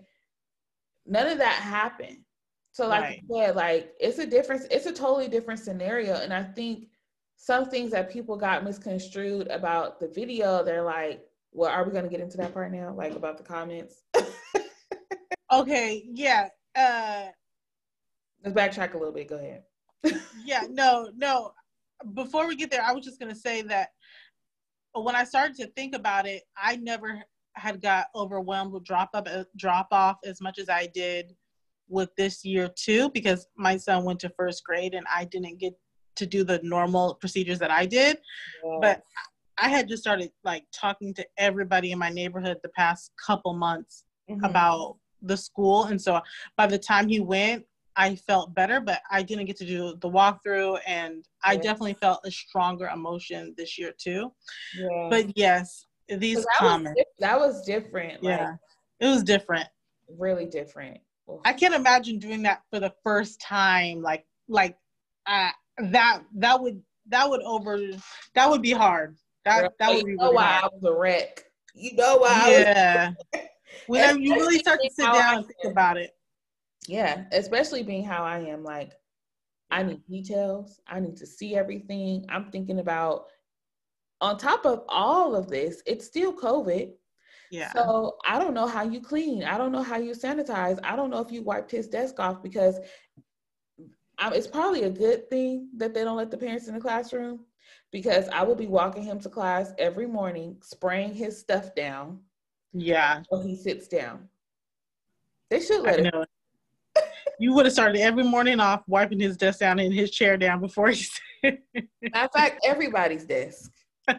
none of that happened. So like right. you said, like it's a difference, it's a totally different scenario. And I think some things that people got misconstrued about the video, they're like, well, are we going to get into that part now? Like about the comments? okay, yeah. Uh, Let's backtrack a little bit. Go ahead. yeah, no, no. Before we get there, I was just going to say that when I started to think about it, I never had got overwhelmed with drop up uh, drop off as much as I did with this year too because my son went to first grade and I didn't get to do the normal procedures that I did. But I had just started like talking to everybody in my neighborhood the past couple months mm-hmm. about the school. And so by the time he went, I felt better, but I didn't get to do the walkthrough, and. I definitely felt a stronger emotion this year too. But yes, these that comments was, that was different. Yeah, like, it was different. Really different. I can't imagine doing that for the first time. Like, like, uh, that that would that would over that would be hard. That that would be you know really why hard. I was a wreck. You know why? Yeah. Whenever you really start to sit down and think about it. Yeah, especially being how I am. Like, I need details. I need to see everything. I'm thinking about. On top of all of this, it's still COVID. Yeah. So I don't know how you clean. I don't know how you sanitize. I don't know if you wiped his desk off because um, it's probably a good thing that they don't let the parents in the classroom because I will be walking him to class every morning, spraying his stuff down. Yeah. So he sits down. They should let I know. you would have started every morning off wiping his desk down and his chair down before he said. Matter of fact, everybody's desk.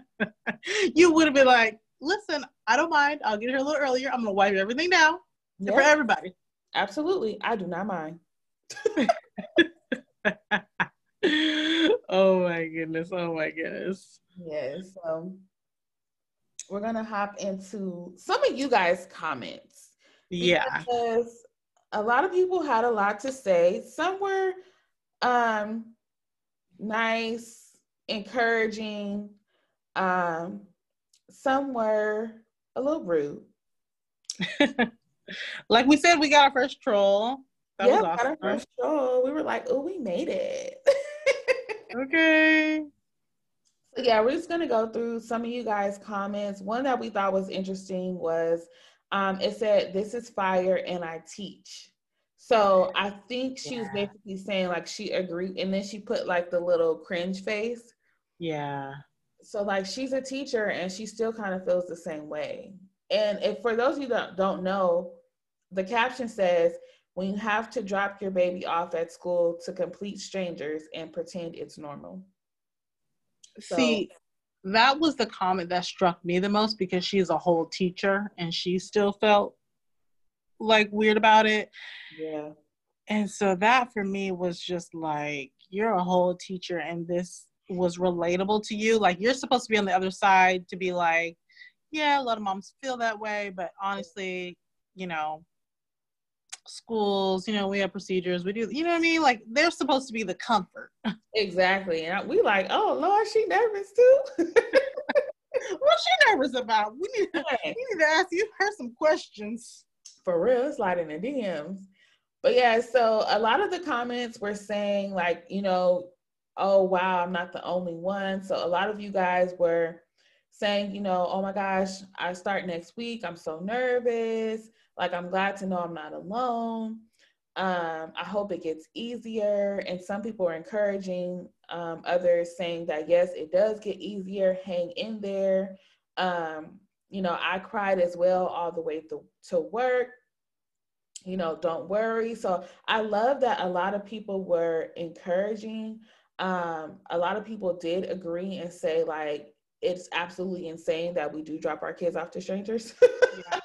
you would have been like, listen, I don't mind. I'll get here a little earlier. I'm gonna wipe everything down yep. for everybody. Absolutely. I do not mind. oh my goodness. Oh my goodness. Yes. So we're gonna hop into some of you guys' comments. Yeah. Because a lot of people had a lot to say. Some were um nice, encouraging, um, some were a little rude. like we said, we got our first troll. That yeah, awesome. got our troll. We were like, oh, we made it. okay. So yeah, we're just gonna go through some of you guys' comments. One that we thought was interesting was um, it said, This is fire and I teach. So I think she yeah. was basically saying like she agreed, and then she put like the little cringe face. Yeah so like she's a teacher and she still kind of feels the same way. And if for those of you that don't know, the caption says, when you have to drop your baby off at school to complete strangers and pretend it's normal. So, See, that was the comment that struck me the most because she's a whole teacher and she still felt like weird about it. Yeah. And so that for me was just like, you're a whole teacher and this was relatable to you. Like you're supposed to be on the other side to be like, yeah, a lot of moms feel that way, but honestly, you know, schools, you know, we have procedures, we do, you know what I mean? Like they're supposed to be the comfort. Exactly. And we like, oh Lord, she nervous too. What's she nervous about? We need, to, we need to ask you her some questions. For real, slide in the DMs. But yeah, so a lot of the comments were saying like, you know, oh wow i'm not the only one so a lot of you guys were saying you know oh my gosh i start next week i'm so nervous like i'm glad to know i'm not alone. Um, i hope it gets easier. And some people are encouraging um, others saying that yes it does get easier. Hang in there. Um, you know i cried as well all the way to, to work. You know don't worry. So i love that a lot of people were encouraging. Um, a lot of people did agree and say like it's absolutely insane that we do drop our kids off to strangers.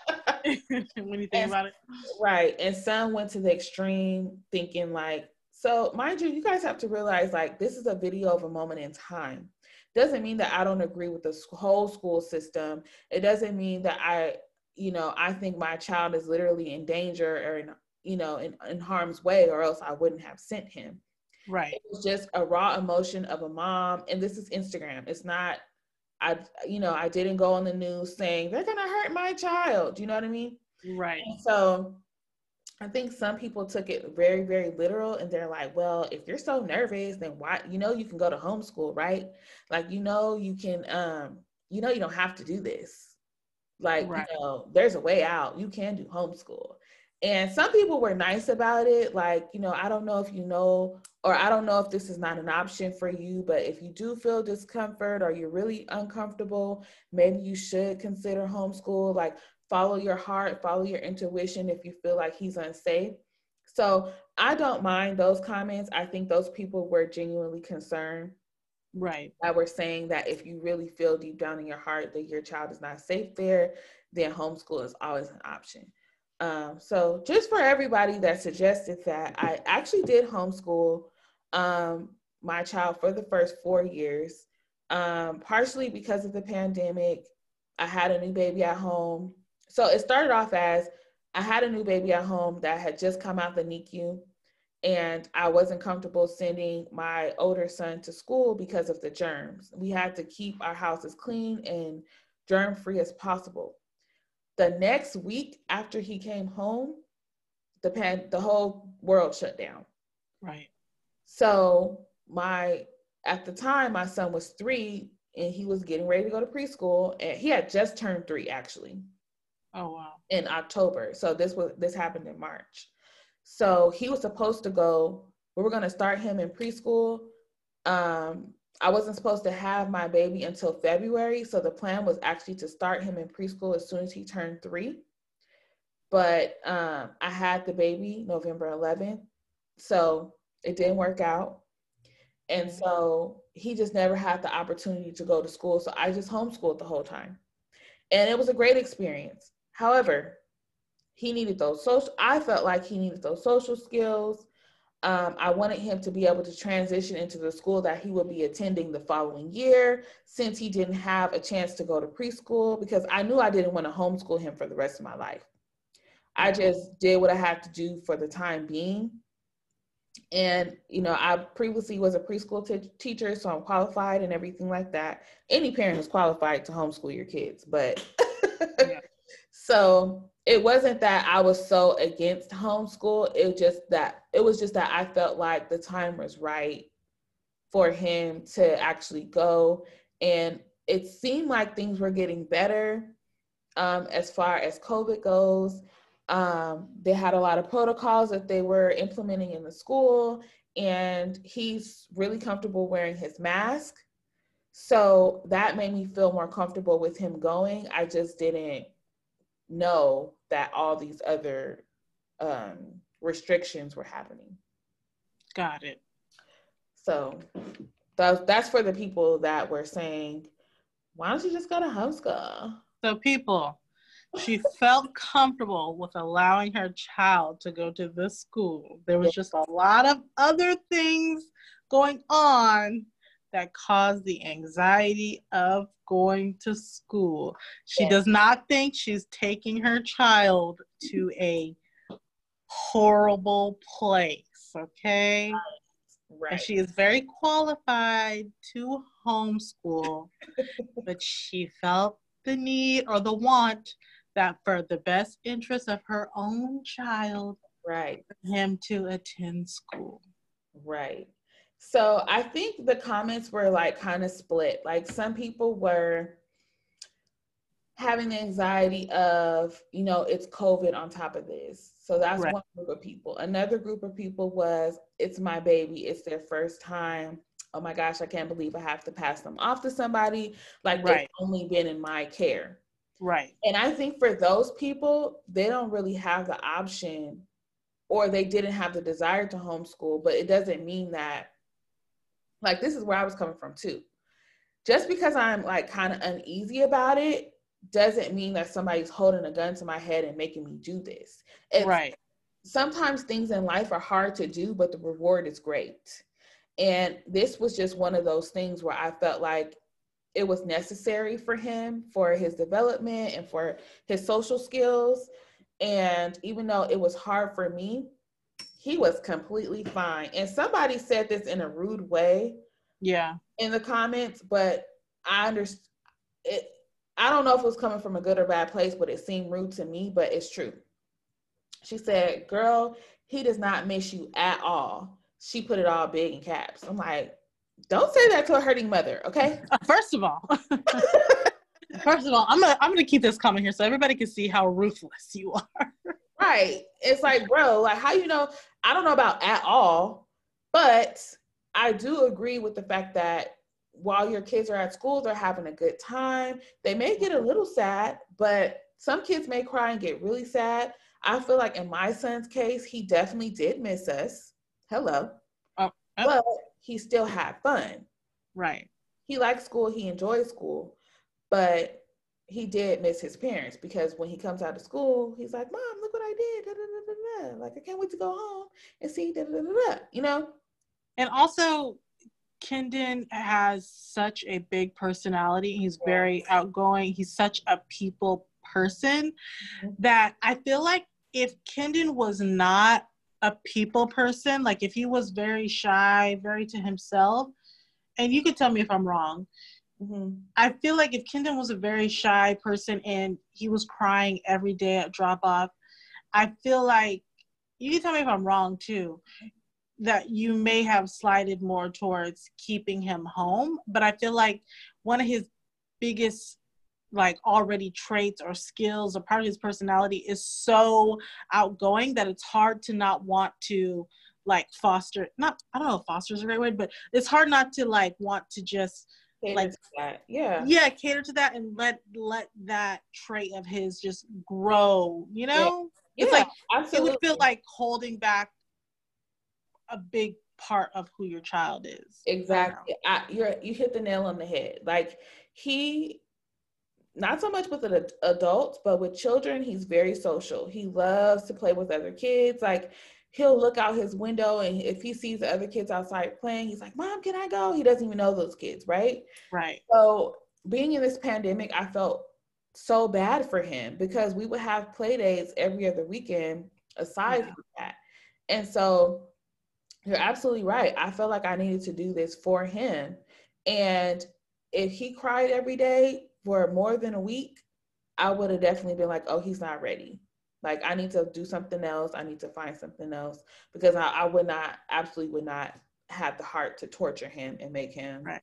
when you think and, about it, right? And some went to the extreme, thinking like, so mind you, you guys have to realize like this is a video of a moment in time. Doesn't mean that I don't agree with the whole school system. It doesn't mean that I, you know, I think my child is literally in danger or in, you know, in, in harm's way, or else I wouldn't have sent him. Right. It was just a raw emotion of a mom. And this is Instagram. It's not, I, you know, I didn't go on the news saying they're to hurt my child. You know what I mean? Right. And so I think some people took it very, very literal and they're like, well, if you're so nervous, then why, you know, you can go to homeschool, right? Like, you know, you can, um, you know, you don't have to do this. Like, right. you know, there's a way out. You can do homeschool. And some people were nice about it. Like, you know, I don't know if you know, or I don't know if this is not an option for you, but if you do feel discomfort or you're really uncomfortable, maybe you should consider homeschool. Like, follow your heart, follow your intuition if you feel like he's unsafe. So I don't mind those comments. I think those people were genuinely concerned. Right. That were saying that if you really feel deep down in your heart that your child is not safe there, then homeschool is always an option. Um, so just for everybody that suggested that, I actually did homeschool um, my child for the first four years, um, partially because of the pandemic. I had a new baby at home. So it started off as I had a new baby at home that had just come out the NICU, and I wasn't comfortable sending my older son to school because of the germs. We had to keep our house as clean and germ free as possible. The next week after he came home, the pan the whole world shut down. Right. So my at the time my son was three and he was getting ready to go to preschool and he had just turned three actually. Oh wow. In October. So this was this happened in March. So he was supposed to go, we were gonna start him in preschool. Um, I wasn't supposed to have my baby until February. So the plan was actually to start him in preschool as soon as he turned three. But um, I had the baby November 11th. So it didn't work out. And so he just never had the opportunity to go to school. So I just homeschooled the whole time. And it was a great experience. However, he needed those social, I felt like he needed those social skills. Um, I wanted him to be able to transition into the school that he would be attending the following year since he didn't have a chance to go to preschool because I knew I didn't want to homeschool him for the rest of my life. I just did what I had to do for the time being and you know i previously was a preschool t- teacher so i'm qualified and everything like that any parent is qualified to homeschool your kids but yeah. So it wasn't that i was so against homeschool it just that it was just that i felt like the time was right for him to actually go and it seemed like things were getting better um, as far as covid goes um, they had a lot of protocols that they were implementing in the school, and he's really comfortable wearing his mask. So that made me feel more comfortable with him going. I just didn't know that all these other um, restrictions were happening. Got it. So that, that's for the people that were saying, why don't you just go to homeschool? So, people, she felt comfortable with allowing her child to go to this school. There was just a lot of other things going on that caused the anxiety of going to school. She does not think she's taking her child to a horrible place, okay? Right. And she is very qualified to homeschool, but she felt the need or the want that for the best interest of her own child, right, him to attend school. Right. So I think the comments were like kind of split. Like some people were having the anxiety of, you know, it's COVID on top of this. So that's right. one group of people. Another group of people was, it's my baby, it's their first time. Oh my gosh, I can't believe I have to pass them off to somebody. Like right. they've only been in my care. Right. And I think for those people, they don't really have the option or they didn't have the desire to homeschool, but it doesn't mean that, like, this is where I was coming from too. Just because I'm like kind of uneasy about it doesn't mean that somebody's holding a gun to my head and making me do this. It's, right. Sometimes things in life are hard to do, but the reward is great. And this was just one of those things where I felt like it was necessary for him for his development and for his social skills. And even though it was hard for me, he was completely fine. And somebody said this in a rude way. Yeah. In the comments, but I understand it. I don't know if it was coming from a good or bad place, but it seemed rude to me, but it's true. She said, Girl, he does not miss you at all. She put it all big in caps. I'm like, don't say that to a hurting mother, okay? First of all, first of all, I'm gonna I'm gonna keep this comment here so everybody can see how ruthless you are. right. It's like, bro, like how you know? I don't know about at all, but I do agree with the fact that while your kids are at school, they're having a good time. They may get a little sad, but some kids may cry and get really sad. I feel like in my son's case, he definitely did miss us. Hello. Oh, oh. But he still had fun. Right. He liked school, he enjoyed school, but he did miss his parents because when he comes out of school, he's like, Mom, look what I did. Da, da, da, like, I can't wait to go home and see, you know? And also, Kendon has such a big personality. He's very outgoing. He's such a people person mm-hmm. that I feel like if Kendon was not a people person, like if he was very shy, very to himself, and you could tell me if I'm wrong. Mm-hmm. I feel like if Kendon was a very shy person and he was crying every day at drop off, I feel like you can tell me if I'm wrong too, that you may have slided more towards keeping him home. But I feel like one of his biggest like already traits or skills or part of his personality is so outgoing that it's hard to not want to like foster not i don't know if foster is a great word but it's hard not to like want to just Cater like to that. Yeah. yeah cater to that and let let that trait of his just grow you know it's Yeah, like absolutely. it would feel like holding back a big part of who your child is Exactly. I, you're you hit the nail on the head. Like he, not so much with the ad- adults, but with children, he's very social. He loves to play with other kids. Like he'll look out his window, and if he sees the other kids outside playing, he's like, "Mom, can I go?" He doesn't even know those kids, right? right So being in this pandemic, I felt so bad for him because we would have play dates every other weekend aside Yeah. from that. And so you're absolutely right. I felt like I needed to do this for him. And if he cried every day for more than a week, I would have definitely been like, oh, he's not ready. Like I need to do something else. I need to find something else because I, I would not absolutely would not have the heart to torture him and make him Right.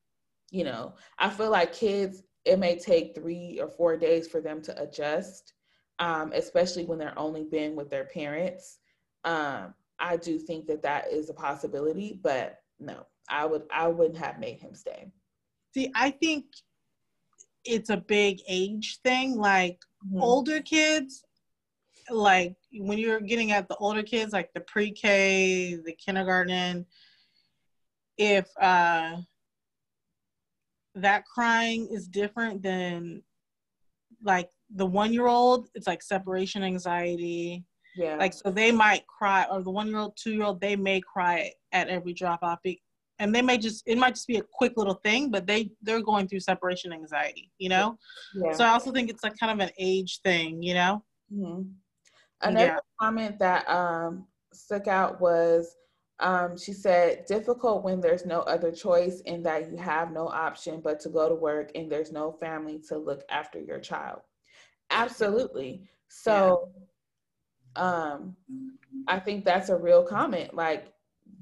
you know i feel like kids it may take three or four days for them to adjust um, especially when they're only been with their parents um, i do think that that is a possibility but no i would i wouldn't have made him stay see i think it's a big age thing like Mhm. older kids like when you're getting at the older kids like the pre-k the kindergarten if uh that crying is different than like the one year old it's like separation anxiety. Yeah. Like so they might cry or the one year old two year old they may cry at every drop off and they may just it might just be a quick little thing but they they're going through separation anxiety you know? Yeah. So i also think it's like kind of an age thing you know? Mhm. Another Yeah. comment that um, stuck out was um, she said, difficult when there's no other choice and that you have no option but to go to work and there's no family to look after your child. Absolutely. So um, I think that's a real comment. Like,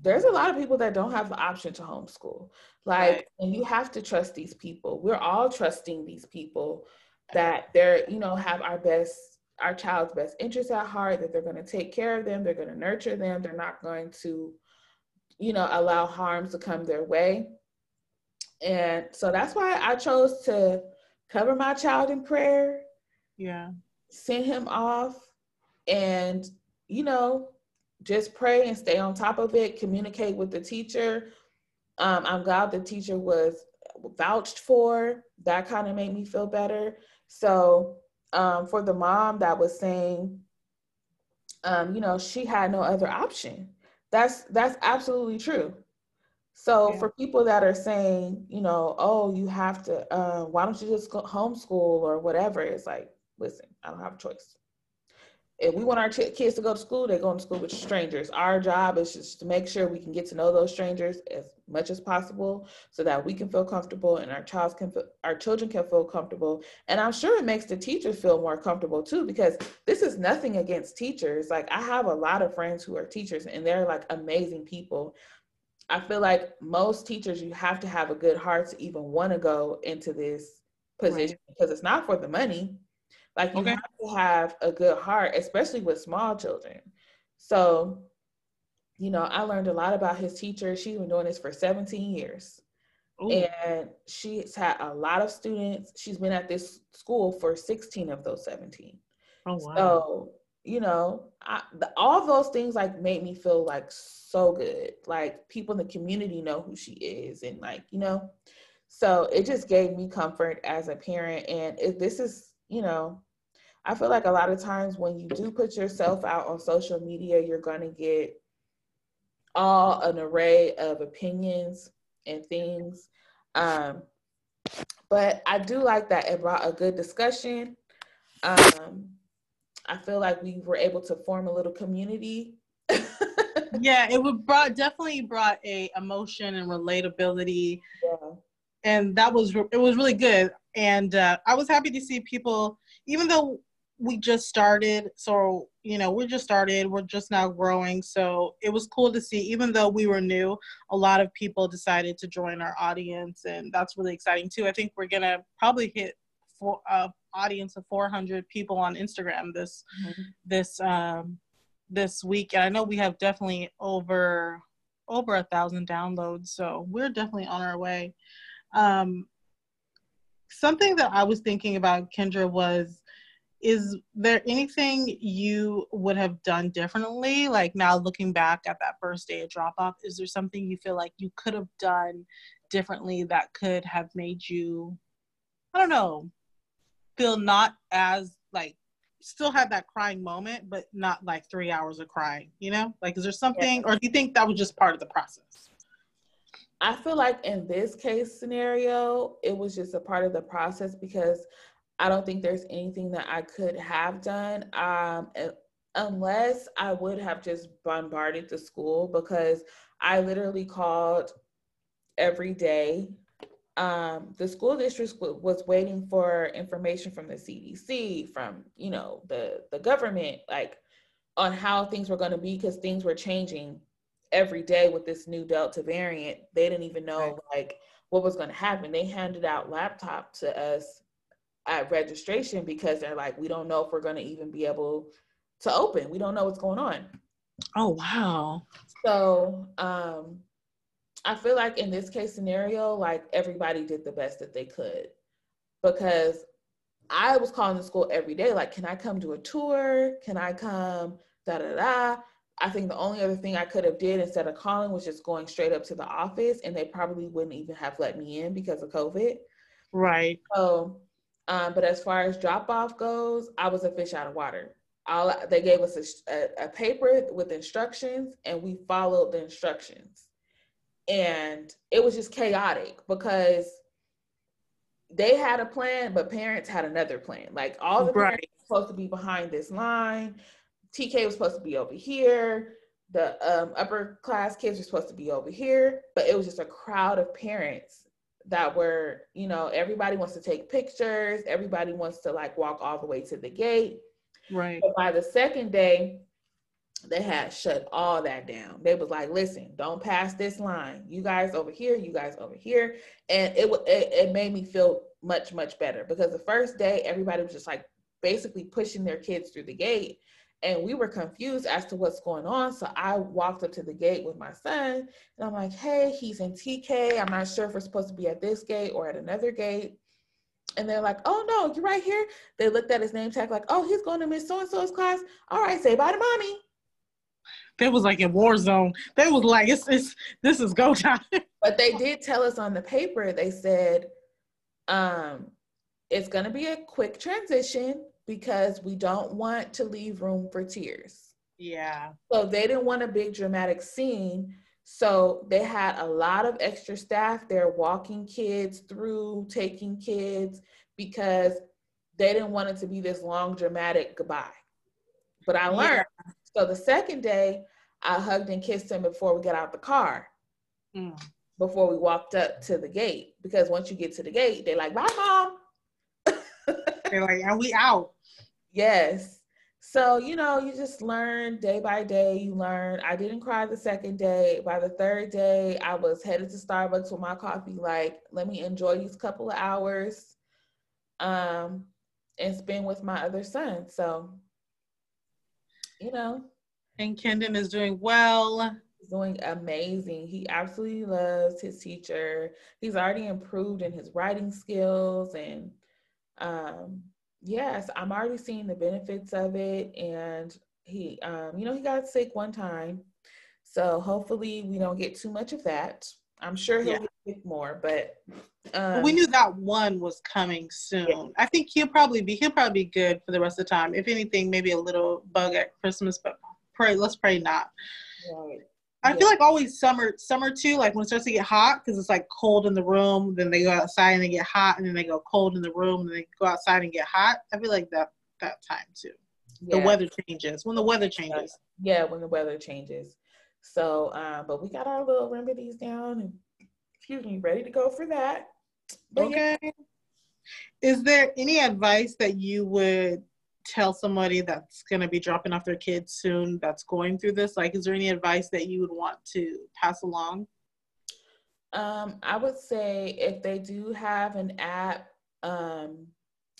there's a lot of people that don't have the option to homeschool. Like, Right. and you have to trust these people. We're all trusting these people that they're, you know, have our best, our child's best interest at heart, that they're going to take care of them, they're going to nurture them, they're not going to, you know, allow harms to come their way. And so that's why I chose to cover my child in prayer, yeah send him off, and, you know, just pray and stay on top of it, communicate with the teacher. Um, I'm glad the teacher was vouched for. That kind of made me feel better. So, um, for the mom that was saying, um, you know, she had no other option. That's that's absolutely true. So Yeah. for people that are saying, you know, oh, you have to, uh, why don't you just go homeschool or whatever? It's like, listen, I don't have a choice. If we want our ch- kids to go to school, they're going to school with strangers. Our job is just to make sure we can get to know those strangers as much as possible, so that we can feel comfortable and our child can, feel, our children can feel comfortable. And I'm sure it makes the teachers feel more comfortable too, because this is nothing against teachers. Like I have a lot of friends who are teachers, and they're like amazing people. I feel like most teachers, you have to have a good heart to even want to go into this position because it's not for the money. Like you Okay. have to have a good heart, especially with small children. So, you know, I learned a lot about his teacher. She's been doing this for 17 years. Ooh, And she's had a lot of students. She's been at this school for 16 of those 17. oh wow So, you know, I, the, all those things like made me feel like so good. Like people in the community know who she is, and like you know, so it just gave me comfort as a parent. And if this is, you know, I feel like a lot of times when you do put yourself out on social media, you're going to get all an array of opinions and things. Um, but I do like that it brought a good discussion. Um, I feel like we were able to form a little community. yeah it would brought definitely brought a emotion and relatability yeah. and that was it was really good and uh, i was happy to see people even though we just started so you know we're just started we're just now growing so it was cool to see even though we were new a lot of people decided to join our audience and that's really exciting too i think we're gonna probably hit for uh, audience of 400 people on Instagram this mm-hmm. this um, this week, and I know we have definitely over over a thousand downloads, so we're definitely on our way. Um, something that I was thinking about, Kendra, was is there anything you would have done differently? Like now looking back at that first day of drop off is there something you feel like you could have done differently that could have made you i don't know feel not as like still had that crying moment but not like three hours of crying you know? Like is there something yeah. or do you think that was just part of the process? I feel like in this case scenario it was just a part of the process because I don't think there's anything that I could have done um, unless I would have just bombarded the school because I literally called every day. Um, the school district was waiting for information from the CDC, from you know the the government, like on how things were going to be because things were changing every day with this new Delta variant. They didn't even know right. like what was going to happen. They handed out laptop to us at registration because they're like, we don't know if we're going to even be able to open. We don't know what's going on. Oh, wow. So, um, I feel like in this case scenario, like everybody did the best that they could because I was calling the school every day, like, can I come to a tour? Can I come? Da da da. I think the only other thing I could have did instead of calling was just going straight up to the office, and they probably wouldn't even have let me in because of COVID. Right. So um, but as far as drop off goes, I was a fish out of water. All they gave us a, a, a paper with instructions, and we followed the instructions. And it was just chaotic because they had a plan, but parents had another plan. Like all the right. parents were supposed to be behind this line. TK was supposed to be over here. The um, upper class kids were supposed to be over here, but it was just a crowd of parents that were, you know, everybody wants to take pictures, everybody wants to like walk all the way to the gate. Right. But by the second day, they had shut all that down. They was like, listen, don't pass this line. You guys over here, you guys over here. And it, it, it made me feel much, much better because the first day, everybody was just like basically pushing their kids through the gate and we were confused as to what's going on. So I walked up to the gate with my son and I'm like, hey, he's in TK. I'm not sure if we're supposed to be at this gate or at another gate. And they're like, oh no, you're right here. They looked at his name tag, like, oh, he's going to Miss So and so's class. All right, say bye to mommy. They was like in war zone. They was like, it's, it's this is go time. but they did tell us on the paper, they said, um, it's gonna be a quick transition because we don't want to leave room for tears. Yeah. So they didn't want a big dramatic scene. So they had a lot of extra staff there walking kids through, taking kids because they didn't want it to be this long dramatic goodbye. But I learned. Yeah. So the second day, I hugged and kissed him before we got out the car. Mm. Before we walked up to the gate. Because once you get to the gate, they're like, bye, mom. they're like, are we out? Yes. So, you know, you just learn day by day. You learn. I didn't cry the second day. By the third day, I was headed to Starbucks with my coffee, like, let me enjoy these couple of hours um, and spend with my other son. So, you know. And Kendon is doing well. He's doing amazing. He absolutely loves his teacher. He's already improved in his writing skills and um yes, I'm already seeing the benefits of it. And he, um, you know, he got sick one time. So hopefully we don't get too much of that. I'm sure he'll yeah. get sick more, but um, we knew that one was coming soon. Yeah. I think he'll probably be he'll probably be good for the rest of the time. If anything, maybe a little bug at Christmas, but pray let's pray not. Right. I yeah. feel like always summer, summer too, like when it starts to get hot, because it's like cold in the room, then they go outside and they get hot, and then they go cold in the room, and they go outside and get hot. I feel like that that time too. Yeah. The weather changes when the weather changes. Yeah, when the weather changes. So, um, but we got our little remedies down, and excuse me, ready to go for that. But okay. Yeah. Is there any advice that you would tell somebody that's going to be dropping off their kids soon that's going through this? Like, is there any advice that you would want to pass along? Um, I would say if they do have an app, um,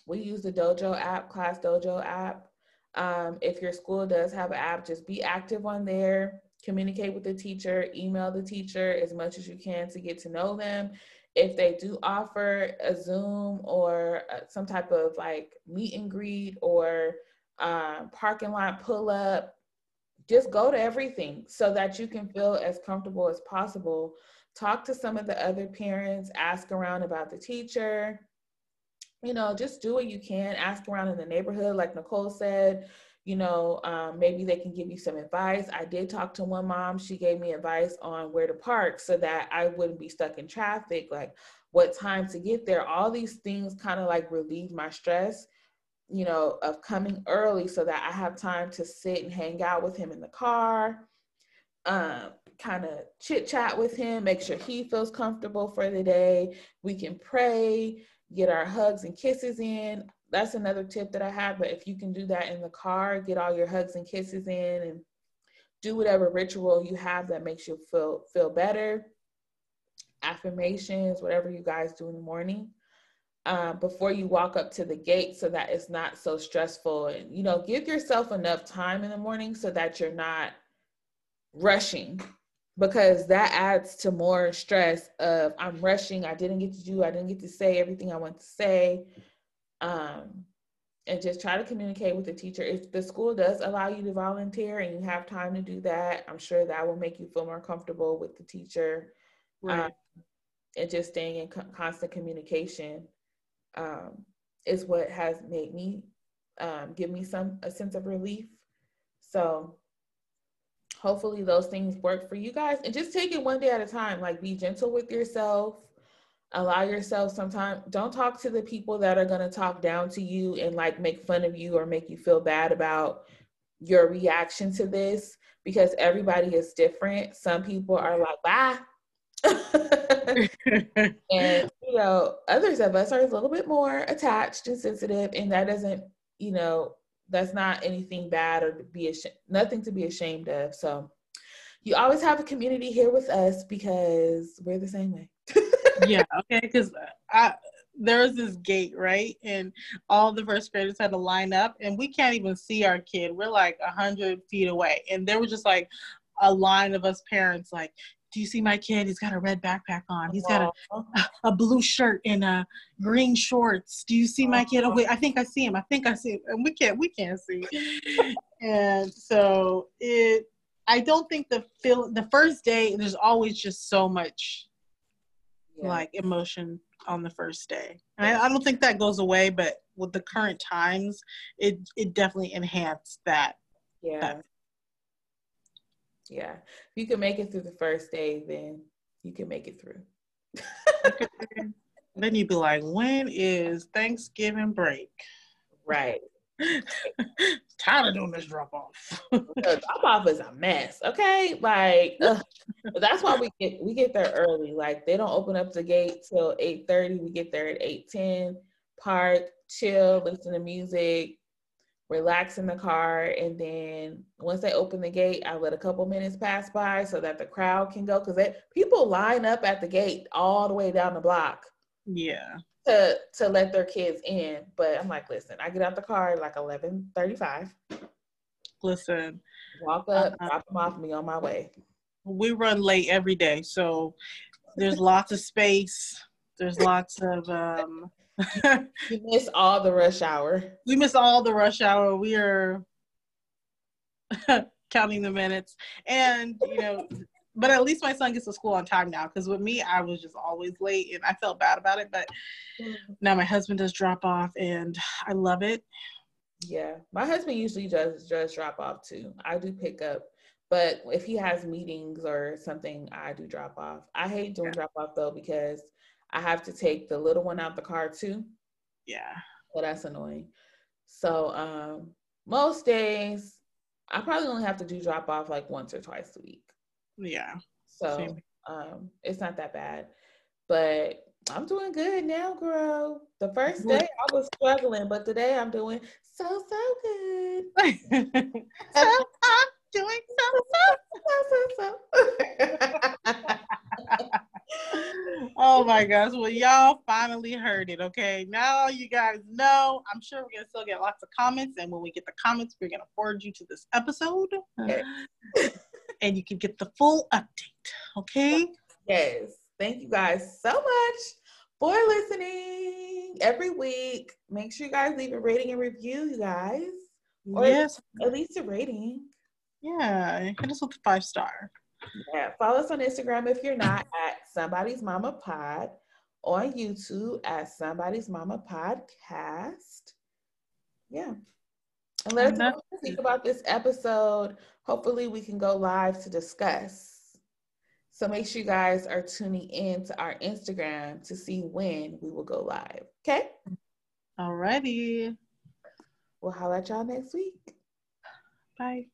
we use the Dojo app, Class Dojo app. Um, if your school does have an app, just be active on there. Communicate with the teacher, email the teacher as much as you can to get to know them. If they do offer a Zoom or uh, some type of like meet and greet or um, parking lot pull up, just go to everything so that you can feel as comfortable as possible. Talk to some of the other parents, ask around about the teacher, you know, just do what you can. Ask around in the neighborhood, like Nicole said. You know, um, maybe they can give you some advice. I did talk to one mom. She gave me advice on where to park so that I wouldn't be stuck in traffic, like what time to get there. All these things kind of like relieve my stress, you know, of coming early so that I have time to sit and hang out with him in the car. Um, kind of chit chat with him, make sure he feels comfortable for the day. We can pray, get our hugs and kisses in. That's another tip that I have. But if you can do that in the car, get all your hugs and kisses in and do whatever ritual you have that makes you feel feel better. Affirmations, whatever you guys do in the morning. Uh, before you walk up to the gate so that it's not so stressful and you know give yourself enough time in the morning so that you're not rushing because that adds to more stress of I'm rushing, I didn't get to do, I didn't get to say everything I want to say. Um, and just try to communicate with the teacher. If the school does allow you to volunteer and you have time to do that, I'm sure that will make you feel more comfortable with the teacher. Right. Um, and just staying in co- constant communication um, is what has made me um, give me some a sense of relief. So hopefully those things work for you guys and just take it one day at a time like be gentle with yourself allow yourself sometimes don't talk to the people that are going to talk down to you and like make fun of you or make you feel bad about your reaction to this because everybody is different some people are like bye and you know others of us are a little bit more attached and sensitive and that doesn't you know that's not anything bad or to be ashamed, nothing to be ashamed of. So you always have a community here with us because we're the same way. yeah, okay, because I there was this gate, right? And all the first graders had to line up, and we can't even see our kid. We're like a hundred feet away, and there was just like a line of us parents, like, do you see my kid? He's got a red backpack on. He's got a, a, blue shirt and a green shorts. Do you see my kid? Oh wait, I think I see him. I think I see him. And we can't we can't see. and so it I don't think the feel the first day there's always just so much yeah. like emotion on the first day. And I, I don't think that goes away, but with the current times, it it definitely enhanced that. Yeah. That yeah. If you can make it through the first day, then you can make it through. then you'd be like, when is Thanksgiving break? Right. tired of doing this drop off. drop off is a mess. Okay, like that's why we get we get there early. Like they don't open up the gate till eight thirty. We get there at eight ten. Park, chill, listen to music, relax in the car, and then once they open the gate, I let a couple minutes pass by so that the crowd can go because people line up at the gate all the way down the block. Yeah. To to let their kids in, but I'm like, listen, I get out the car like 11:35. Listen, walk up, uh, drop them off, me on my way. We run late every day, so there's lots of space. There's lots of um you miss all the rush hour. We miss all the rush hour. We are counting the minutes. And, you know, but at least my son gets to school on time now because with me, I was just always late and I felt bad about it. But now my husband does drop off and I love it. Yeah, my husband usually does just drop off too. I do pick up, but if he has meetings or something, I do drop off. I hate doing yeah. drop off though because I have to take the little one out the car too. Yeah. So that's annoying. So um, most days I probably only have to do drop off like once or twice a week. Yeah. So um, it's not that bad. But I'm doing good now, girl. The first day I was struggling, but today I'm doing so so good. so I'm doing so so so so. so. oh my gosh. Well, y'all finally heard it. Okay. Now you guys know. I'm sure we're gonna still get lots of comments. And when we get the comments, we're gonna forward you to this episode. Okay. and you can get the full update. Okay. Yes. Thank you guys so much for listening every week. Make sure you guys leave a rating and review, you guys. Or yes. at least a rating. Yeah. Hit us with a five star. Yeah, follow us on Instagram if you're not at Somebody's Mama Pod, on YouTube at Somebody's Mama Podcast. Yeah. And let us know what you think about this episode. Hopefully, we can go live to discuss. So make sure you guys are tuning in to our Instagram to see when we will go live. Okay? Alrighty. We'll holler at y'all next week. Bye.